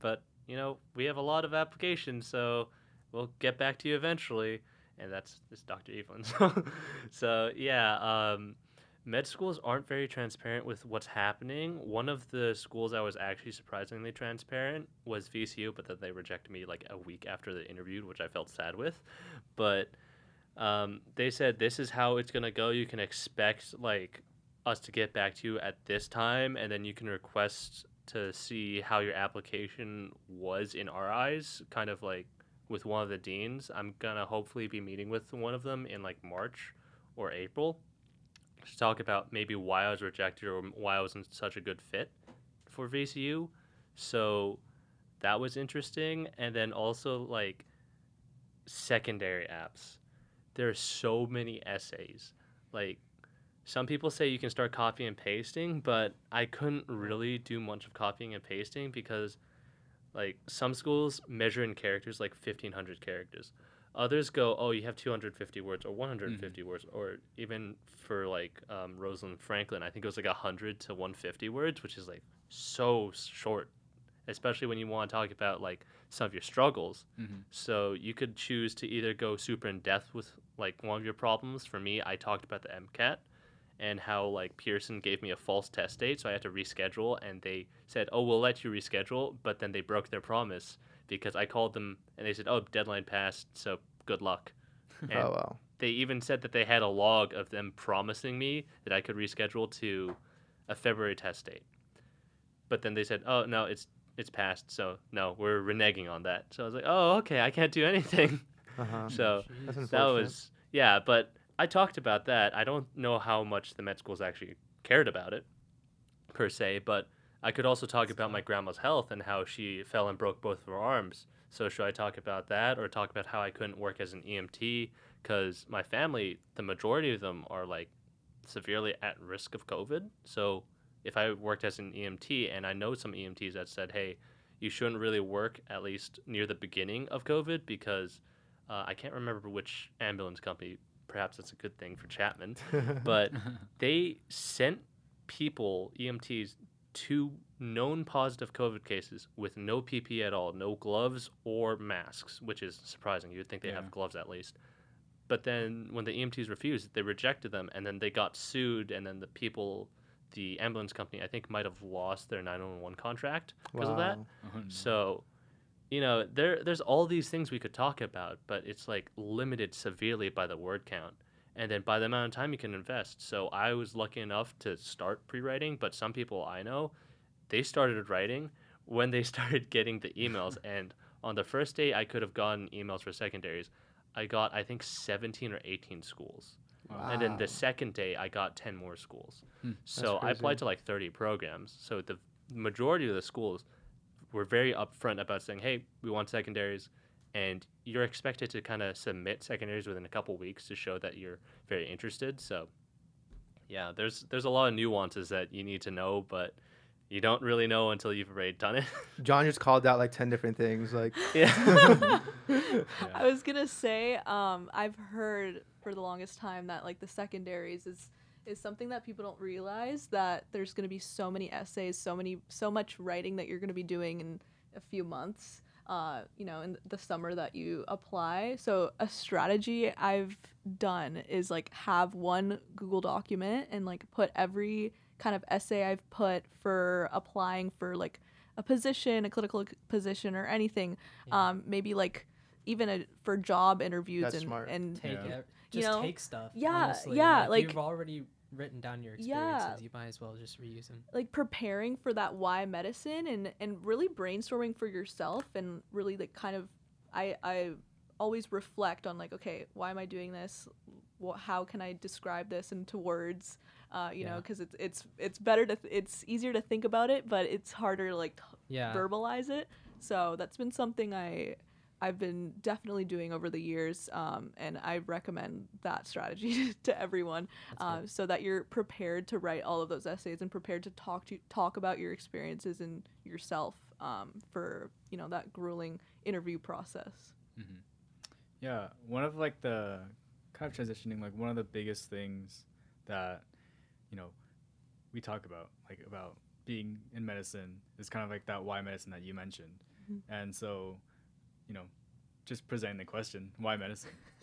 but you know, we have a lot of applications, so we'll get back to you eventually." And that's that's Dr. Evelyn. So, so yeah, um, med schools aren't very transparent with what's happening. One of the schools I was actually surprisingly transparent was VCU, but then they rejected me like a week after the interview, which I felt sad with. But um, they said this is how it's gonna go. You can expect like us to get back to you at this time, and then you can request to see how your application was in our eyes, kind of like with one of the deans. I'm gonna hopefully be meeting with one of them in like March or April to talk about maybe why I was rejected or why I wasn't such a good fit for VCU. So that was interesting, and then also like secondary apps There are so many essays. Like some people say you can start copying and pasting, but I couldn't really do much of copying and pasting because like some schools measure in characters like 1500 characters. Others go, "Oh, you have 250 words or 150 words," or even for like um, Rosalind Franklin, I think it was like 100 to 150 words, which is like so short, especially when you want to talk about like some of your struggles. Mm-hmm. So you could choose to either go super in depth with like one of your problems. For me, I talked about the MCAT and how like Pearson gave me a false test date, so I had to reschedule, and they said, "Oh, we'll let you reschedule," but then they broke their promise because I called them and they said, "Oh, deadline passed, so good luck." And oh wow. they even said that they had a log of them promising me that I could reschedule to a February test date. But then they said, "Oh no, it's it's passed, so no, we're reneging on that." So I was like, "Oh, okay, I can't do anything." Uh-huh. so that was yeah, but I talked about that. I don't know how much the med schools actually cared about it per se, but I could also talk about my grandma's health and how she fell and broke both of her arms. So should I talk about that or talk about how I couldn't work as an EMT cuz my family, the majority of them are like severely at risk of COVID. So if I worked as an EMT and I know some EMTs that said, "Hey, you shouldn't really work at least near the beginning of COVID because uh, I can't remember which ambulance company. Perhaps that's a good thing for Chapman, but they sent people EMTs to known positive COVID cases with no PPE at all, no gloves or masks, which is surprising. You'd think they Yeah. have gloves at least. But then when the EMTs refused, they rejected them, and then they got sued, and then the people, the ambulance company, I think might have lost their 911 contract because of that. Oh, no. So, you know, there there's all these things we could talk about, but it's like limited severely by the word count and then by the amount of time you can invest. So I was lucky enough to start pre-writing, but some people I know, they started writing when they started getting the emails and on the first day I could have gotten emails for secondaries. I got I think 17 or 18 schools. Wow. And then the second day, I got 10 more schools. Hmm. So I applied to like 30 programs. So the majority of the schools were very upfront about saying, hey, we want secondaries. And you're expected to kind of submit secondaries within a couple weeks to show that you're very interested. So yeah, there's there's a lot of nuances that you need to know, but you don't really know until you've already done it. Jon just called out like ten different things. Like yeah. I was gonna say, um, I've heard for the longest time that like the secondaries is is something that people don't realize that there's going to be so many essays, so many, so much writing that you're going to be doing in a few months. Uh, you know, in the summer that you apply. So a strategy I've done is like have one Google document and like put every kind of essay I've put for applying for like a position, a clinical position, or anything. Yeah. Um, maybe like even a, for job interviews That's and smart. and Take Yeah. it. You Just know? take stuff. Yeah, honestly. yeah, like- you've already written down your Yeah. experiences. You might as well just reuse them. like preparing for that why medicine and and really brainstorming for yourself and really like kind of I I always reflect on like okay why am I doing this how can I describe this into words uh, you know because it's it's it's better to th- it's easier to think about it but it's harder to like t- Yeah. verbalize it so that's been something I I've been definitely doing over the years um, and I recommend that strategy to everyone uh, so that you're prepared to write all of those essays and prepared to talk to talk about your experiences and yourself um, for you know that grueling interview process. hmm Yeah, one of like the kind of transitioning, like one of the biggest things that you know we talk about, like about being in medicine, is kind of like that why medicine that you mentioned, Mhm. and so you know, just presenting the question, why medicine?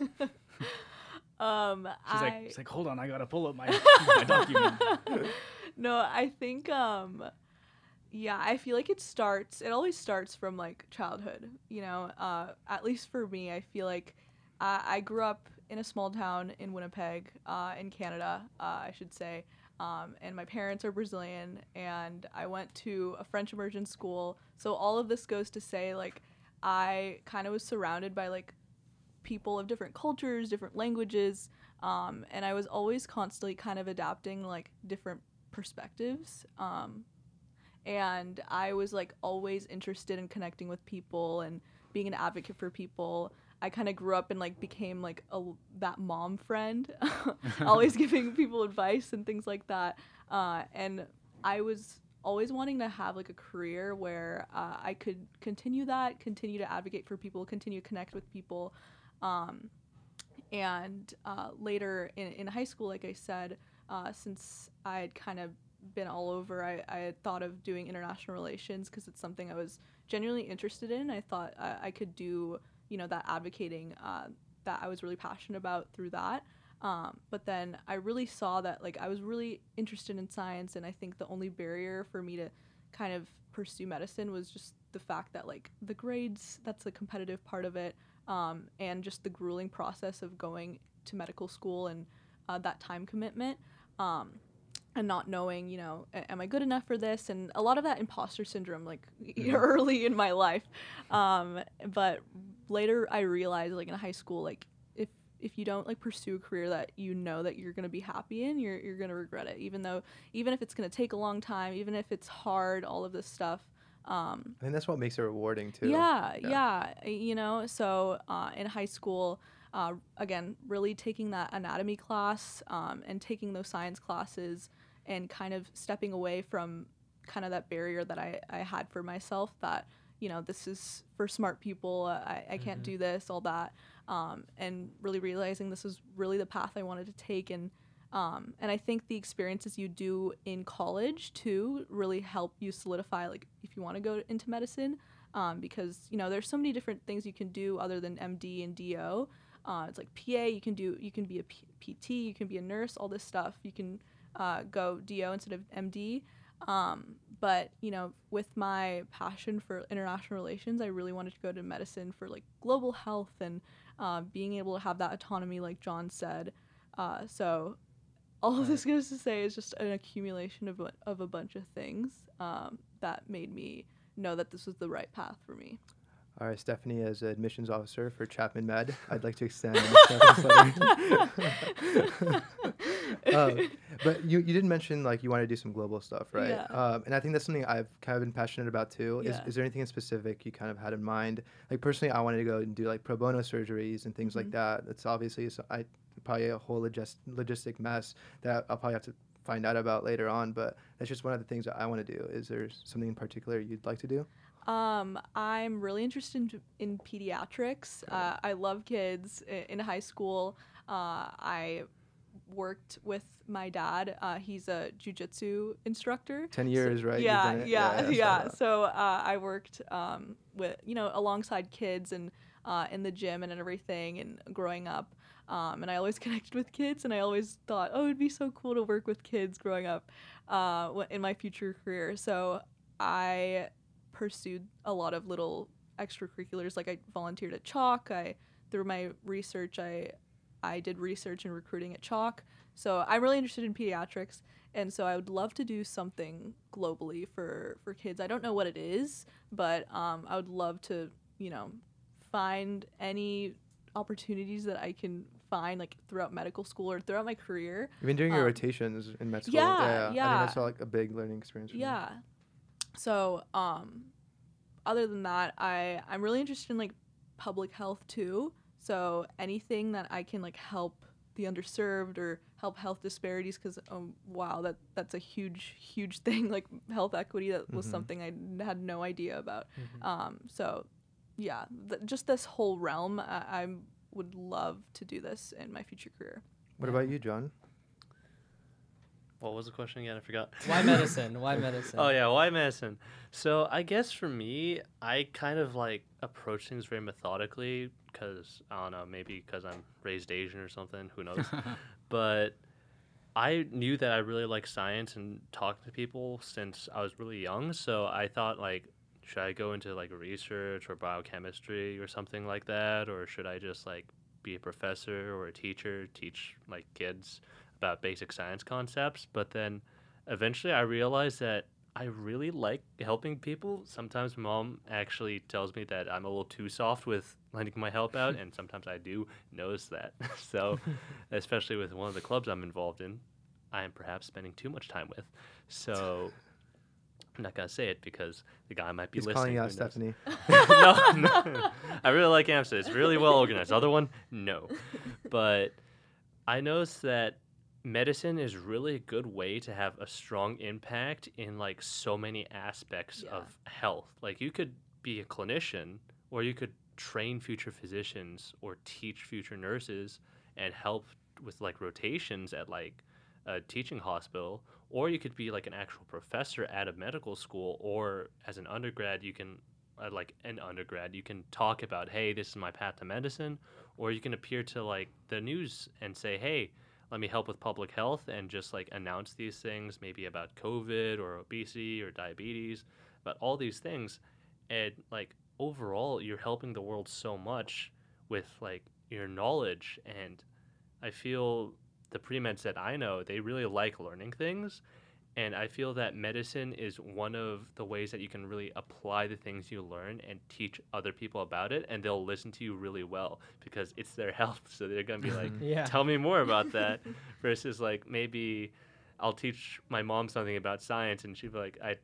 um, She's I like, she's like, hold on, I gotta pull up my, my document. no, I think um yeah, I feel like it starts it always starts from like childhood, you know. Uh at least for me, I feel like I, I grew up in a small town in Winnipeg, uh, in Canada, uh, I should say. Um, and my parents are Brazilian, and I went to a French immersion school. So all of this goes to say, like, I kind of was surrounded by like people of different cultures, different languages, um, and I was always constantly kind of adapting like different perspectives. Um, and I was like always interested in connecting with people and being an advocate for people. I kind of grew up and like became like a that mom friend, always giving people advice and things like that. Uh, and I was always wanting to have like a career where uh, I could continue that, continue to advocate for people, continue to connect with people. Um, and uh, later in, in high school, like I said, uh, since I had kind of been all over, I, I had thought of doing international relations because it's something I was genuinely interested in. I thought I, I could do, you know, that advocating uh, that I was really passionate about through that. Um, but then I really saw that like I was really interested in science, and I think the only barrier for me to kind of pursue medicine was just the fact that like the grades, that's the competitive part of it, um, and just the grueling process of going to medical school and uh, that time commitment. Um, and not knowing, you know, am I good enough for this? And a lot of that imposter syndrome, like early in my life. Um, but later I realized, like in high school, like if if you don't like pursue a career that you know that you're gonna be happy in, you're you're gonna regret it. Even though, even if it's gonna take a long time, even if it's hard, all of this stuff. Um, I think that's what makes it rewarding too. yeah, Yeah. yeah, You know, so uh, in high school, uh, again, really taking that anatomy class um, and taking those science classes and kind of stepping away from kind of that barrier that I, I had for myself that, you know, this is for smart people. uh, I, I can't Mhm. do this, all that. Um, and really realizing this was really the path I wanted to take. And um, and I think the experiences you do in college too really help you solidify like if you want to go into medicine, um, because you know there's so many different things you can do other than MD and DO. Uh, it's like PA, you can do you can be a P- PT, you can be a nurse, all this stuff. You can uh, go DO instead of MD. Um, but you know, with my passion for international relations, I really wanted to go to medicine for like global health and uh, being able to have that autonomy, like Jon said. Uh, so all of this goes to say is just an accumulation of, a- of a bunch of things um, that made me know that this was the right path for me. All right, Stephanie, as admissions officer for Chapman Med, I'd like to extend the campus letter. um, but you, you did mention like you want to do some global stuff, right? Yeah. Um, and I think that's something I've kind of been passionate about too. Is, Yeah. is there anything in specific you kind of had in mind? Like personally, I wanted to go and do like pro bono surgeries and things like Mhm. that. That's obviously so I probably a whole logis- logistic mess that I'll probably have to find out about later on. But that's just one of the things that I want to do. Is there something in particular you'd like to do? Um, I'm really interested in, in pediatrics. Uh, I love kids I- in high school. Uh, I worked with my dad. Uh, he's a jujitsu instructor. Ten So- years, right? You've Yeah, it? yeah, I yeah. So uh, I worked um, with you know alongside kids and uh, in the gym and everything, and growing up. Um, and I always connected with kids, and I always thought, oh, it'd be so cool to work with kids growing up uh, in my future career. So I pursued a lot of little extracurriculars. Like I volunteered at CHOC. I through my research, I I did research and recruiting at CHOC. So I'm really interested in pediatrics, and so I would love to do something globally for for kids. I don't know what it is, but um, I would love to you know find any opportunities that I can find like throughout medical school or throughout my career. Even during your um, rotations in med school. yeah, I think yeah. that's all, like a big learning experience. For me. Yeah. So, um, other than that, I I'm really interested in like public health too. So anything that I can like help the underserved or help health disparities, because um, wow, that that's a huge huge thing. Like health equity, that was Mhm. something I had no idea about. Mhm. Um, so yeah, th- just this whole realm, I, I would love to do this in my future career. What about you, Jon? What was the question again? I forgot. Why medicine? Why medicine? Oh yeah, why medicine? So I guess for me, I kind of like approach things very methodically because I don't know, maybe because I'm raised Asian or something. Who knows? but I knew that I really like science and talking to people since I was really young. So I thought like, should I go into like research or biochemistry or something like that, or should I just like be a professor or a teacher, teach like kids about basic science concepts? But then eventually I realized that I really like helping people. Sometimes mom actually tells me that I'm a little too soft with lending my help out, and sometimes I do notice that. so, especially with one of the clubs I'm involved in, I am perhaps spending too much time with. So, I'm not gonna say it because the guy might be He's listening. calling you out. Stephanie. no, no. I really like AMSA. It's really well organized. Other one, no. But I noticed that medicine is really a good way to have a strong impact in like so many aspects Yeah. of health. Like you could be a clinician or you could train future physicians or teach future nurses and help with like rotations at like a teaching hospital or you could be like an actual professor at a medical school or as an undergrad you can uh, like an undergrad you can talk about hey this is my path to medicine or you can appear to like the news and say hey let me help with public health and just like announce these things maybe about covid or obesity or diabetes about all these things. And like overall you're helping the world so much with like your knowledge. And i feel the pre-meds that i know they really like learning things and I feel that medicine is one of the ways that you can really apply the things you learn and teach other people about it, and they'll listen to you really well because it's their health. So they're going to be like, Yeah. tell me more about that, versus like maybe I'll teach my mom something about science, and she'll be like, I.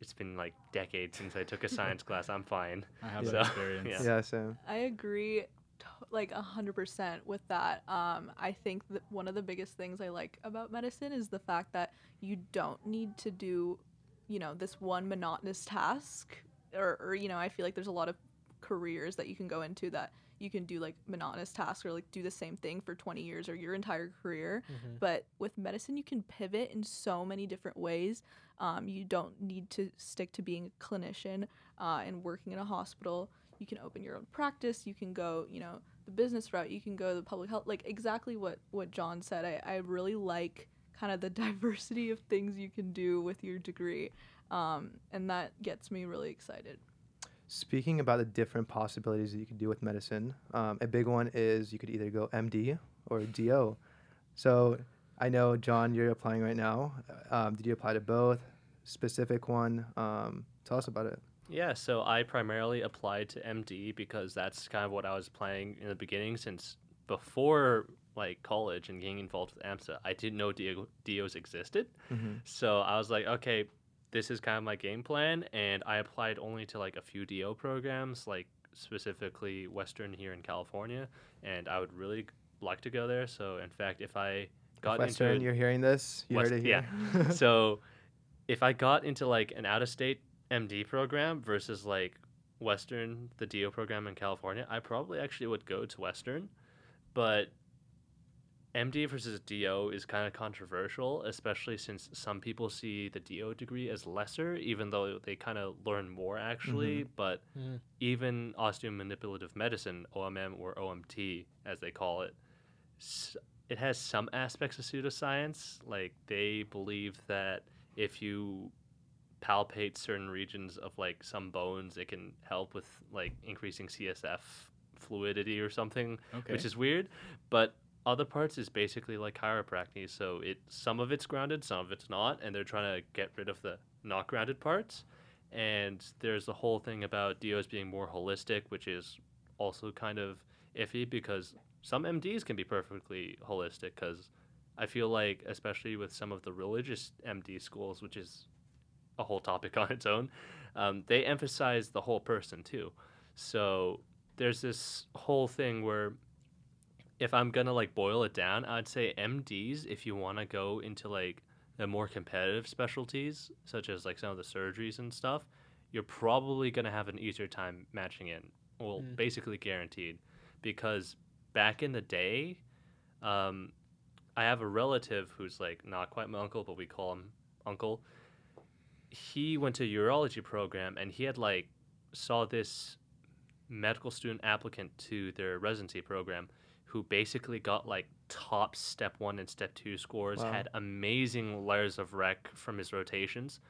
It's been like decades since I took a science class. I'm fine. I have So, that experience. yeah. Yeah, same. I agree to- like a hundred percent with that. Um, I think that one of the biggest things I like about medicine is the fact that you don't need to do, you know, this one monotonous task, or, or you know, I feel like there's a lot of careers that you can go into that you can do like monotonous tasks or like do the same thing for 20 years or your entire career. Mhm. But with medicine, you can pivot in so many different ways. Um, you don't need to stick to being a clinician uh, and working in a hospital. You can open your own practice. You can go, you know, the business route. You can go the public health. Like exactly what what Jon said. I, I really like kind of the diversity of things you can do with your degree, um, and that gets me really excited. Speaking about the different possibilities that you could do with medicine, um, a big one is you could either go MD or DO. So I know, Jon, you're applying right now. Um, did you apply to both? Specific one? Um, tell us about it. Yeah, so I primarily applied to MD because that's kind of what I was planning in the beginning since before like college and getting involved with AMSA, I didn't know DO, DOs existed. Mm-hmm. So I was like, okay, this is kind of my game plan and I applied only to like a few DO programs, like specifically Western here in California, and I would really like to go there. So in fact, if I got Western, into you're hearing this? You West- heard it here. yeah. so if I got into like an out of state MD program versus like Western, the DO program in California, I probably actually would go to Western. But MD versus DO is kind of controversial, especially since some people see the DO degree as lesser, even though they kind of learn more actually. But Mm. even osteomanipulative medicine, OMM or OMT, as they call it, it has some aspects of pseudoscience. Like they believe that if you palpate certain regions of like some bones, it can help with like increasing CSF fluidity or something Okay. which is weird. But other parts is basically like chiropractic. So it some of it's grounded, some of it's not, and they're trying to get rid of the not grounded parts. And there's the whole thing about DOs being more holistic, which is also kind of iffy because some MDs can be perfectly holistic. Because I feel like, especially with some of the religious MD schools, which is a whole topic on its own, um, they emphasize the whole person too. So there's this whole thing where if I'm gonna like boil it down, I'd say MDs if you want to go into like the more competitive specialties, such as like some of the surgeries and stuff, you're probably gonna have an easier time matching in. Well, Mm. basically guaranteed, because back in the day, um, I have a relative who's like not quite my uncle, but we call him uncle. He went to a urology program and he had like saw this medical student applicant to their residency program who basically got like top step one and step two scores, Wow. had amazing layers of rec from his rotations.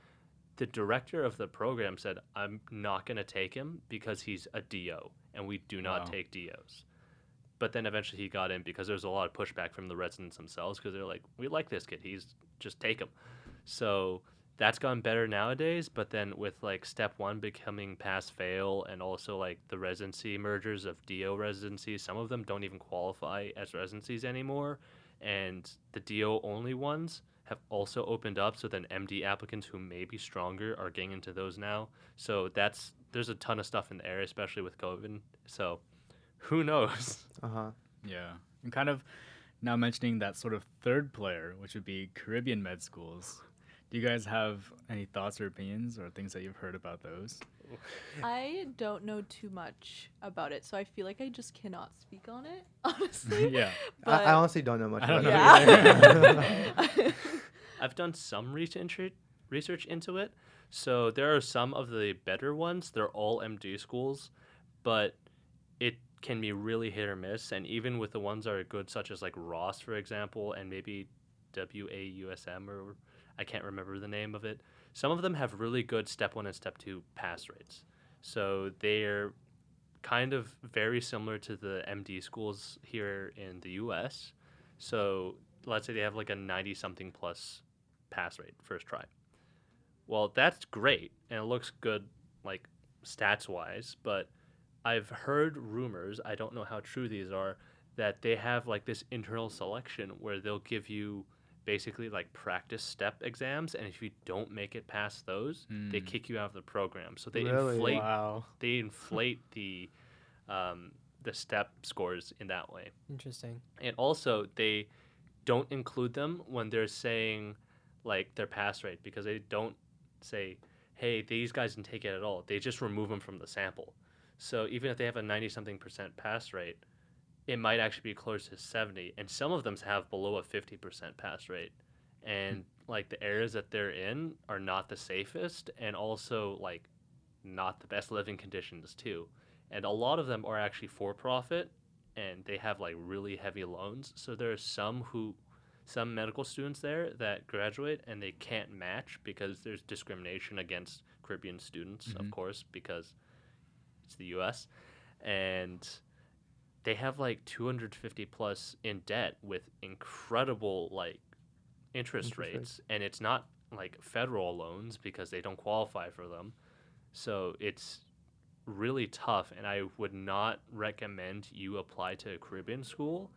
The director of the program said, I'm not going to take him because he's a DO and we do not Wow. take DOs. But then eventually he got in because there was a lot of pushback from the residents themselves because they're like, we like this kid. He's just take him. So that's gotten better nowadays. But then with like step one becoming pass fail and also like the residency mergers of DO residencies, some of them don't even qualify as residencies anymore. And the DO only ones have also opened up so then MD applicants who may be stronger are getting into those now. So that's there's a ton of stuff in the air, especially with COVID. So who knows? Uh huh. Yeah. And kind of now mentioning that sort of third player, which would be Caribbean med schools. Do you guys have any thoughts or opinions or things that you've heard about those? I don't know too much about it, so I feel like I just cannot speak on it, honestly. yeah. I, I honestly don't know much I don't about know it. I've done some research research into it. So there are some of the better ones. They're all MD schools, but it can be really hit or miss. And even with the ones that are good, such as like Ross, for example, and maybe WAUSM or I can't remember the name of it. Some of them have really good step one and step two pass rates. So they're kind of very similar to the MD schools here in the US. So let's say they have like a 90 something plus pass rate first try. Well, that's great and it looks good like stats wise, but I've heard rumors, I don't know how true these are, that they have like this internal selection where they'll give you basically like practice step exams and if you don't make it past those, they Hmm. kick you out of the program. So they Really? inflate Wow. they inflate the um, the step scores in that way Interesting. and also they don't include them when they're saying like their pass rate because they don't say hey these guys didn't take it at all they just remove them from the sample so even if they have a 90 something percent pass rate it might actually be close to 70 and some of them have below a 50% pass rate and like the areas that they're in are not the safest and also like not the best living conditions too and a lot of them are actually for profit and they have like really heavy loans. So there are some who, some medical students there that graduate and they can't match because there's discrimination against Caribbean students, of Mhm. course, because it's the U.S. and they have like 250 plus in debt with incredible like interest, Interest rates. rates, and it's not like federal loans because they don't qualify for them. So it's really tough, and I would not recommend you apply to a Caribbean school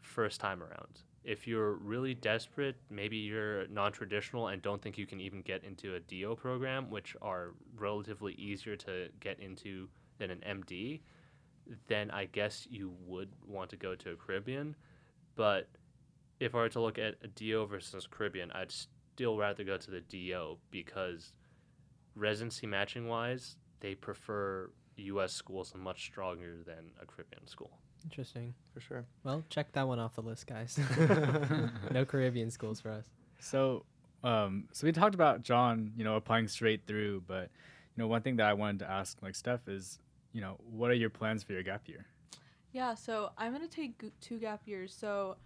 first time around. If you're really desperate, maybe you're non traditional and don't think you can even get into a DO program, which are relatively easier to get into than an MD, then I guess you would want to go to a Caribbean. But if I were to look at a DO versus Caribbean, I'd still rather go to the DO because residency matching wise, they prefer U.S. schools much stronger than a Caribbean school. Interesting. for sure. Well, check that one off the list, guys. no Caribbean schools for us. So, um, so we talked about Jon, you know, applying straight through, but you know, one thing that I wanted to ask, like Steph, is, you know, what are your plans for your gap year? Yeah, so I'm gonna take two gap years. So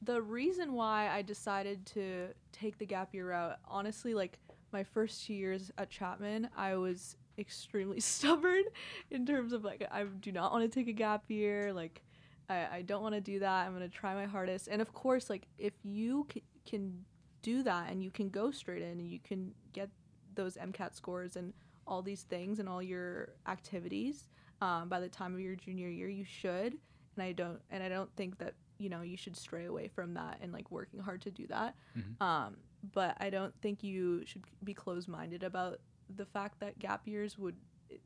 the reason why I decided to take the gap year route, honestly, like my first two years at Chapman, I was extremely stubborn in terms of like I do not want to take a gap year. Like I, I don't want to do that. I'm gonna try my hardest. And of course, like if you c- can do that and you can go straight in and you can get those MCAT scores and all these things and all your activities um, by the time of your junior year you should. And i don't and i don't think that you know you should stray away from that and like working hard to do that. Mhm. um, but i don't think you should be closed-minded about the fact that gap years would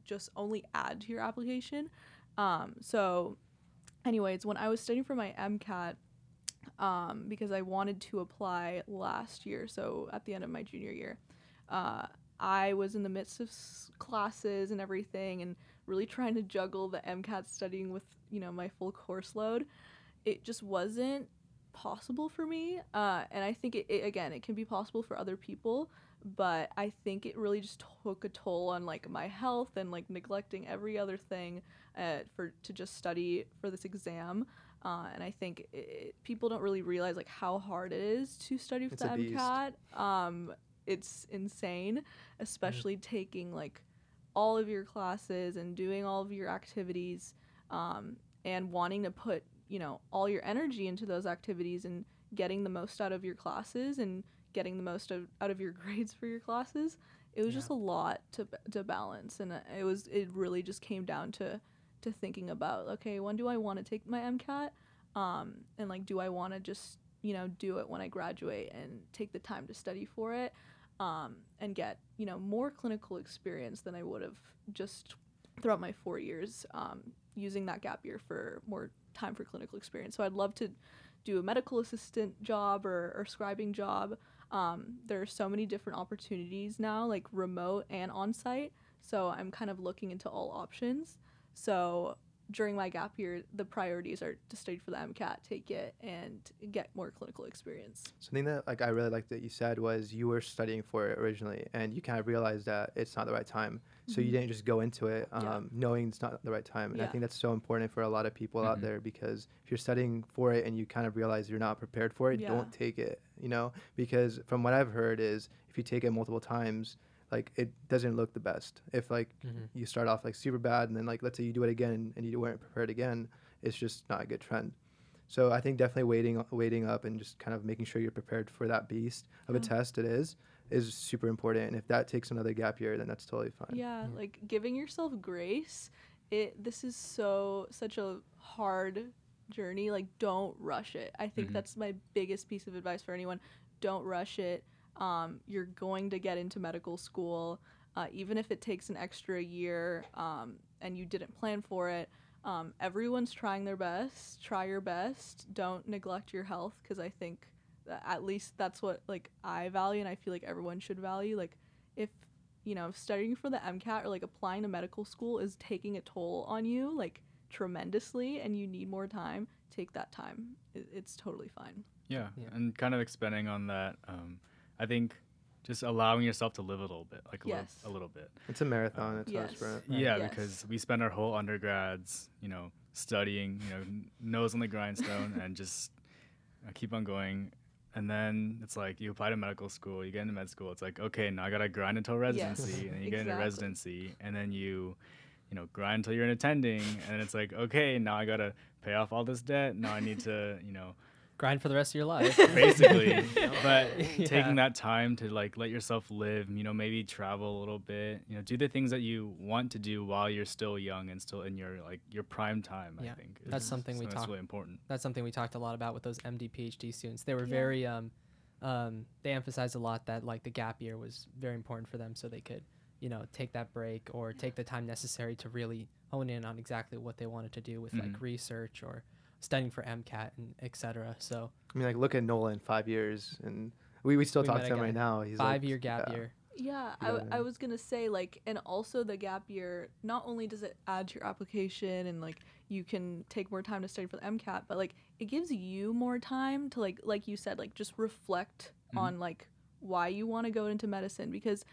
just only add to your application. Um, so anyways when i was studying for my mcat um, because i wanted to apply last year so at the end of my junior year uh, i was in the midst of s- classes and everything and really trying to juggle the MCAT studying with, you know, my full course load. It just wasn't possible for me. Uh, and I think it, it, again, it can be possible for other people, but I think it really just took a toll on like my health and like neglecting every other thing uh, for to just study for this exam. Uh, and I think it, people don't really realize like how hard it is to study for It's the. MCAT. Um, it's insane, especially taking like all of your classes and doing all of your activities um, and wanting to put you know all your energy into those activities and getting the most out of your classes and getting the most of, out of your grades for your classes it was Yeah. just a lot to, to balance. And uh, it was it really just came down to to thinking about okay when do i want to take my mcat um, and like do i want to just you know do it when i graduate and take the time to study for it um, and get you know more clinical experience than I would have just throughout my four years um, using that gap year for more time for clinical experience. So I'd love to do a medical assistant job or, or scribing job. Um, there are so many different opportunities now, like remote and on site. So I'm kind of looking into all options. So during my gap year, the priorities are to study for the MCAT, take it, and get more clinical experience. Something that like I really liked that you said was you were studying for it originally, and you kind of realized that it's not the right time. So you Mhm. didn't just go into it um, Yeah. knowing it's not the right time. And I think that's so important for a lot of people out Mhm. there because if you're studying for it and you kind of realize you're not prepared for it, Yeah. don't take it. You know, because from what I've heard is if you take it multiple times, like it doesn't look the best. If like Mhm. you start off like super bad and then like let's say you do it again and you weren't prepared again, it's just not a good trend. So I think definitely waiting waiting up and just kind of making sure you're prepared for that beast of a test it is is super important. And if that takes another gap year, then that's totally fine. Yeah, Mm. like giving yourself grace. It this is so such a hard journey. Like don't rush it. I think Mhm. that's my biggest piece of advice for anyone. Don't rush it. Um, you're going to get into medical school, uh, even if it takes an extra year um, and you didn't plan for it. Um, everyone's trying their best. Try your best. Don't neglect your health because I think that at least that's what like I value and I feel like everyone should value. Like if you know, studying for the MCAT or like applying to medical school is taking a toll on you like tremendously and you need more time, take that time. It, it's totally fine. Yeah, Yeah. and kind of expanding on that, um, I think just allowing yourself to live a little bit, like live Yes. a little bit. It's a marathon. It's not a sprint. Right. Yeah, Yes. because we spend our whole undergrads, you know, studying, you know, nose on the grindstone, and just uh, keep on going. And then it's like you apply to medical school, you get into med school. It's like okay, now I gotta grind until residency, and then you get into residency, and then you, you know, grind until you're in attending, and then it's like okay, now I gotta pay off all this debt. Now I need to, you know, Grind for the rest of your life. basically. but Yeah. taking that time to like let yourself live, you know, maybe travel a little bit, you know, do the things that you want to do while you're still young and still in your like your prime time. Yeah, I think that's is something we talked talk- really important. That's something we talked a lot about with those MD PhD students. They were Yeah. very um, um, they emphasized a lot that like the gap year was very important for them, so they could you know take that break or take the time necessary to really hone in on exactly what they wanted to do with like Mhm. research or studying for MCAT and etc. So I mean, like look at Nolan, five years, and we, we still We talk to him right now. He's five like, year gap yeah. year. Yeah, I, Yeah. was gonna say like, and also the gap year. Not only does it add to your application and like you can take more time to study for the MCAT, but like it gives you more time to like, like you said, like just reflect Mhm. on like why you want to go into medicine because,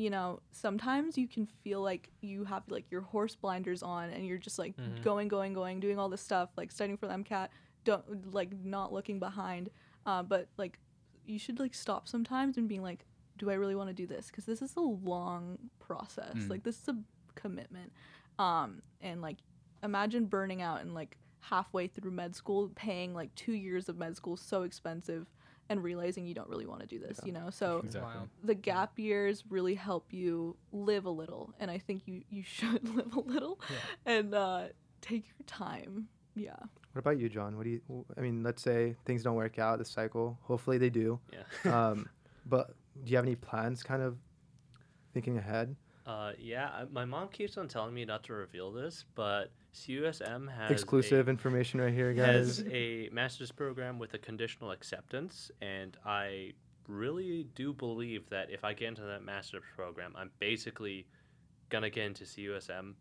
you know, sometimes you can feel like you have like your horse blinders on and you're just like Mhm. going, going, going, doing all this stuff, like studying for the MCAT, don't like not looking behind. Uh, but like you should like stop sometimes and being like do I really want to do this? Because this is a long process. Mm. Like this is a commitment. Um, and like imagine burning out and like halfway through med school, paying like two years of med school so expensive, and realizing you don't really want to do this. Yeah. You know, so Exactly. The gap years really help you live a little, and I think you you should live a little, Yeah. and uh, take your time. Yeah. What about you, Jon? What do you? I mean, let's say things don't work out this cycle. Hopefully they do. Yeah. Um, but do you have any plans, kind of thinking ahead? Uh, yeah, my mom keeps on telling me not to reveal this, but CUSM has Exclusive a, information right here, guys. has a master's program with a conditional acceptance, and I really do believe that if I get into that master's program, I'm basically gonna get into CUSM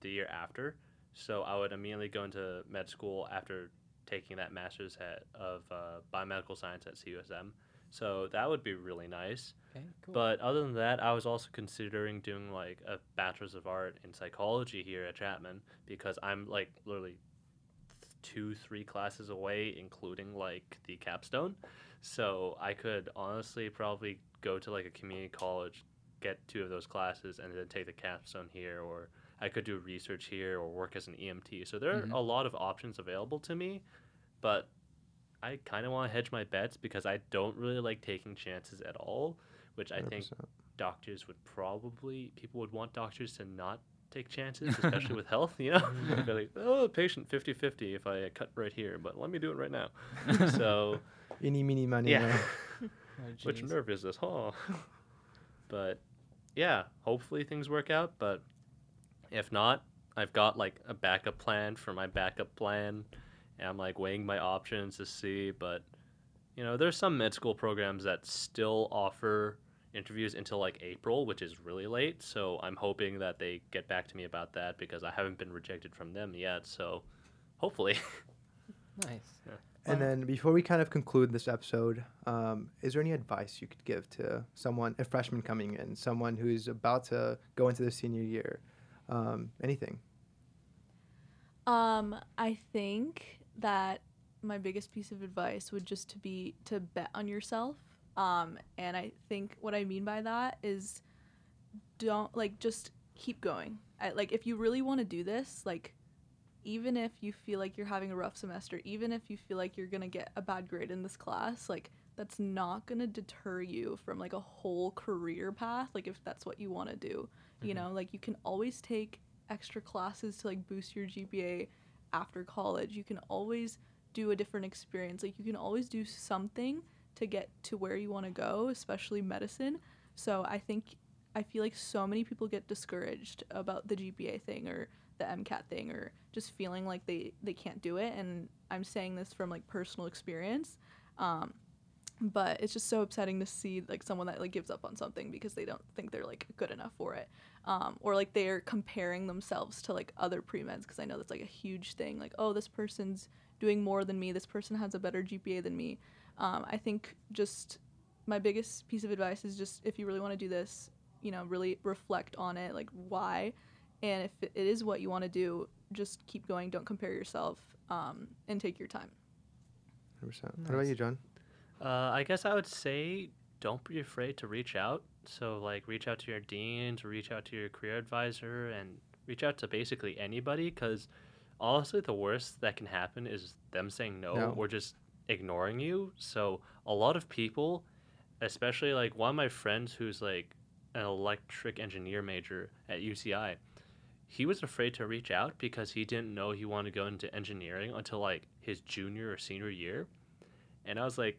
the year after. So I would immediately go into med school after taking that master's at, of uh, biomedical science at CUSM. So that would be really nice. Okay, cool. But other than that, I was also considering doing like a bachelor's of art in psychology here at Chapman because I'm like literally two, three classes away, including like the capstone. So I could honestly probably go to like a community college, get two of those classes, and then take the capstone here, or I could do research here or work as an EMT. So there are mm-hmm. a lot of options available to me, but I kind of want to hedge my bets because I don't really like taking chances at all, which I think 100%. doctors would probably people would want doctors to not take chances, especially with health, you know? They'd be like, oh, patient 50-50 if I cut right here, but let me do it right now. so, Eeny, meeny, miny. yeah. Oh, Which nerve is this, huh? but yeah, hopefully things work out, but if not, I've got like a backup plan for my backup plan, and I'm like weighing my options to see, but you know, there's some med school programs that still offer interviews until like April, which is really late. So I'm hoping that they get back to me about that because I haven't been rejected from them yet. So hopefully. Nice. And then before we kind of conclude this episode, um, is there any advice you could give to someone, a freshman coming in, someone who's about to go into their senior year? Um, anything? Um, I think that my biggest piece of advice would just to be to bet on yourself. Um, and I think what I mean by that is don't like just keep going. I, like if you really want to do this, like even if you feel like you're having a rough semester, even if you feel like you're going to get a bad grade in this class, like that's not going to deter you from like a whole career path, like if that's what you want to do. You Mhm. know, like you can always take extra classes to like boost your GPA after college. You can always do a different experience. Like you can always do something to get to where you want to go, especially medicine. So I think I feel like so many people get discouraged about the GPA thing or the MCAT thing or just feeling like they they can't do it and I'm saying this from like personal experience. Um but it's just so upsetting to see like someone that like gives up on something because they don't think they're like good enough for it. Um, or like they're comparing themselves to like other pre-meds because i know that's like a huge thing like oh this person's doing more than me this person has a better gpa than me. Um, i think just my biggest piece of advice is just if you really want to do this you know really reflect on it like why. And if it is what you want to do just keep going don't compare yourself um, and take your time. 100%. What about you, Jon? Uh, I guess I would say don't be afraid to reach out. So, like, reach out to your deans, reach out to your career advisor, and reach out to basically anybody. Because honestly, the worst that can happen is them saying no, No. or just ignoring you. So, a lot of people, especially like one of my friends who's like an electric engineer major at UCI, he was afraid to reach out because he didn't know he wanted to go into engineering until like his junior or senior year. And I was like,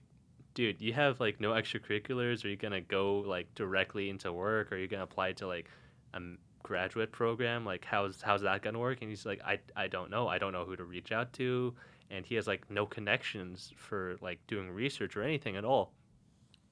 dude, you have like no extracurriculars. Are you gonna go like directly into work? Or are you gonna apply to like a graduate program? Like, how's how's that gonna work? And he's like, I I don't know. I don't know who to reach out to. And he has like no connections for like doing research or anything at all.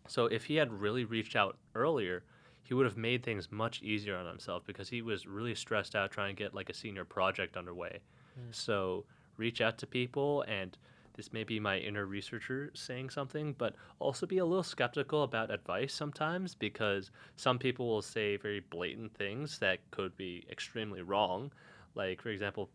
So if he had really reached out earlier, he would have made things much easier on himself because he was really stressed out trying to get like a senior project underway. Hmm. So reach out to people and this may be my inner researcher saying something, but also be a little skeptical about advice sometimes because some people will say very blatant things that could be extremely wrong. Like, for example,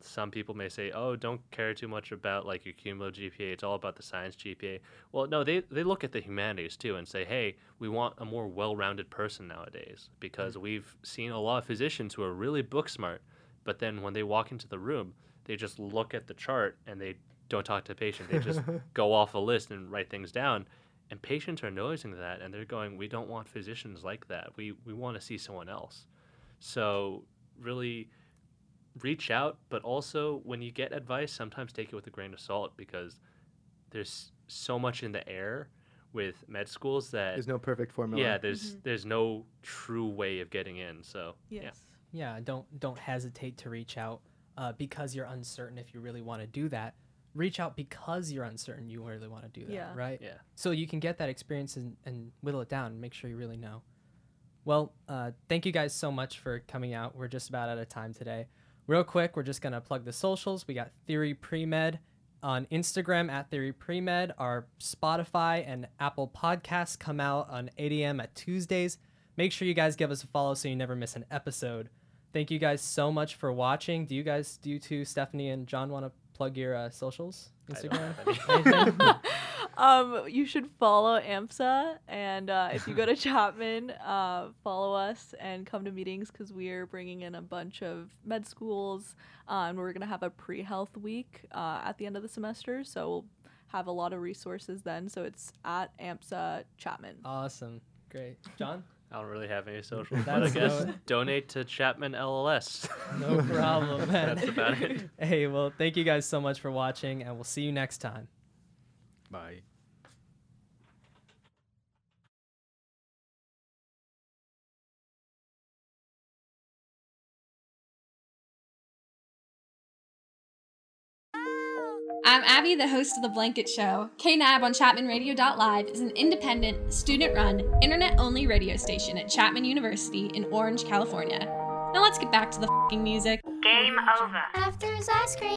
some people may say, "Oh, don't care too much about like your cumulative GPA. It's all about the science GPA." Well, no, they they look at the humanities too and say, "Hey, we want a more well-rounded person nowadays because hmm. we've seen a lot of physicians who are really book smart, but then when they walk into the room, they just look at the chart and they don't talk to the patient. They just go off a list and write things down." And patients are noticing that and they're going, "We don't want physicians like that. We we want to see someone else." So, really reach out, but also when you get advice, sometimes take it with a grain of salt because there's so much in the air with med schools that There's no perfect formula. yeah, there's Mhm. there's no true way of getting in. So Yes. yeah, Yeah, don't don't hesitate to reach out uh, because you're uncertain if you really want to do that. Reach out because you're uncertain you really want to do that, Yeah. right? Yeah. So you can get that experience and, and whittle it down and make sure you really know. Well, uh, thank you guys so much for coming out. We're just about out of time today. Real quick, we're just gonna plug the socials. We got Theory Premed on Instagram at Theory Premed. Our Spotify and Apple podcasts come out on 8 a.m. at Tuesdays. Make sure you guys give us a follow so you never miss an episode. Thank you guys so much for watching. Do you guys, do you two, Stephanie and Jon, want to plug your uh, socials? Instagram? have any. Anything? um, you should follow AMSA, and uh, if you go to Chapman, uh, follow us and come to meetings because we are bringing in a bunch of med schools, uh, and we're gonna have a pre-health week uh, at the end of the semester. So we'll have a lot of resources then. So it's at AMSA Chapman. awesome. Great. Jon? I don't really have any socials, but I guess no- donate to Chapman LLS. No problem, man. That's about it. Hey, well, thank you guys so much for watching, and we'll see you next time. Bye. I'm Abby, the host of The Blanket Show. KNAB on ChapmanRadio.live is an independent, student run, internet only radio station at Chapman University in Orange, California. Now let's get back to the music. Game over. After his ice cream.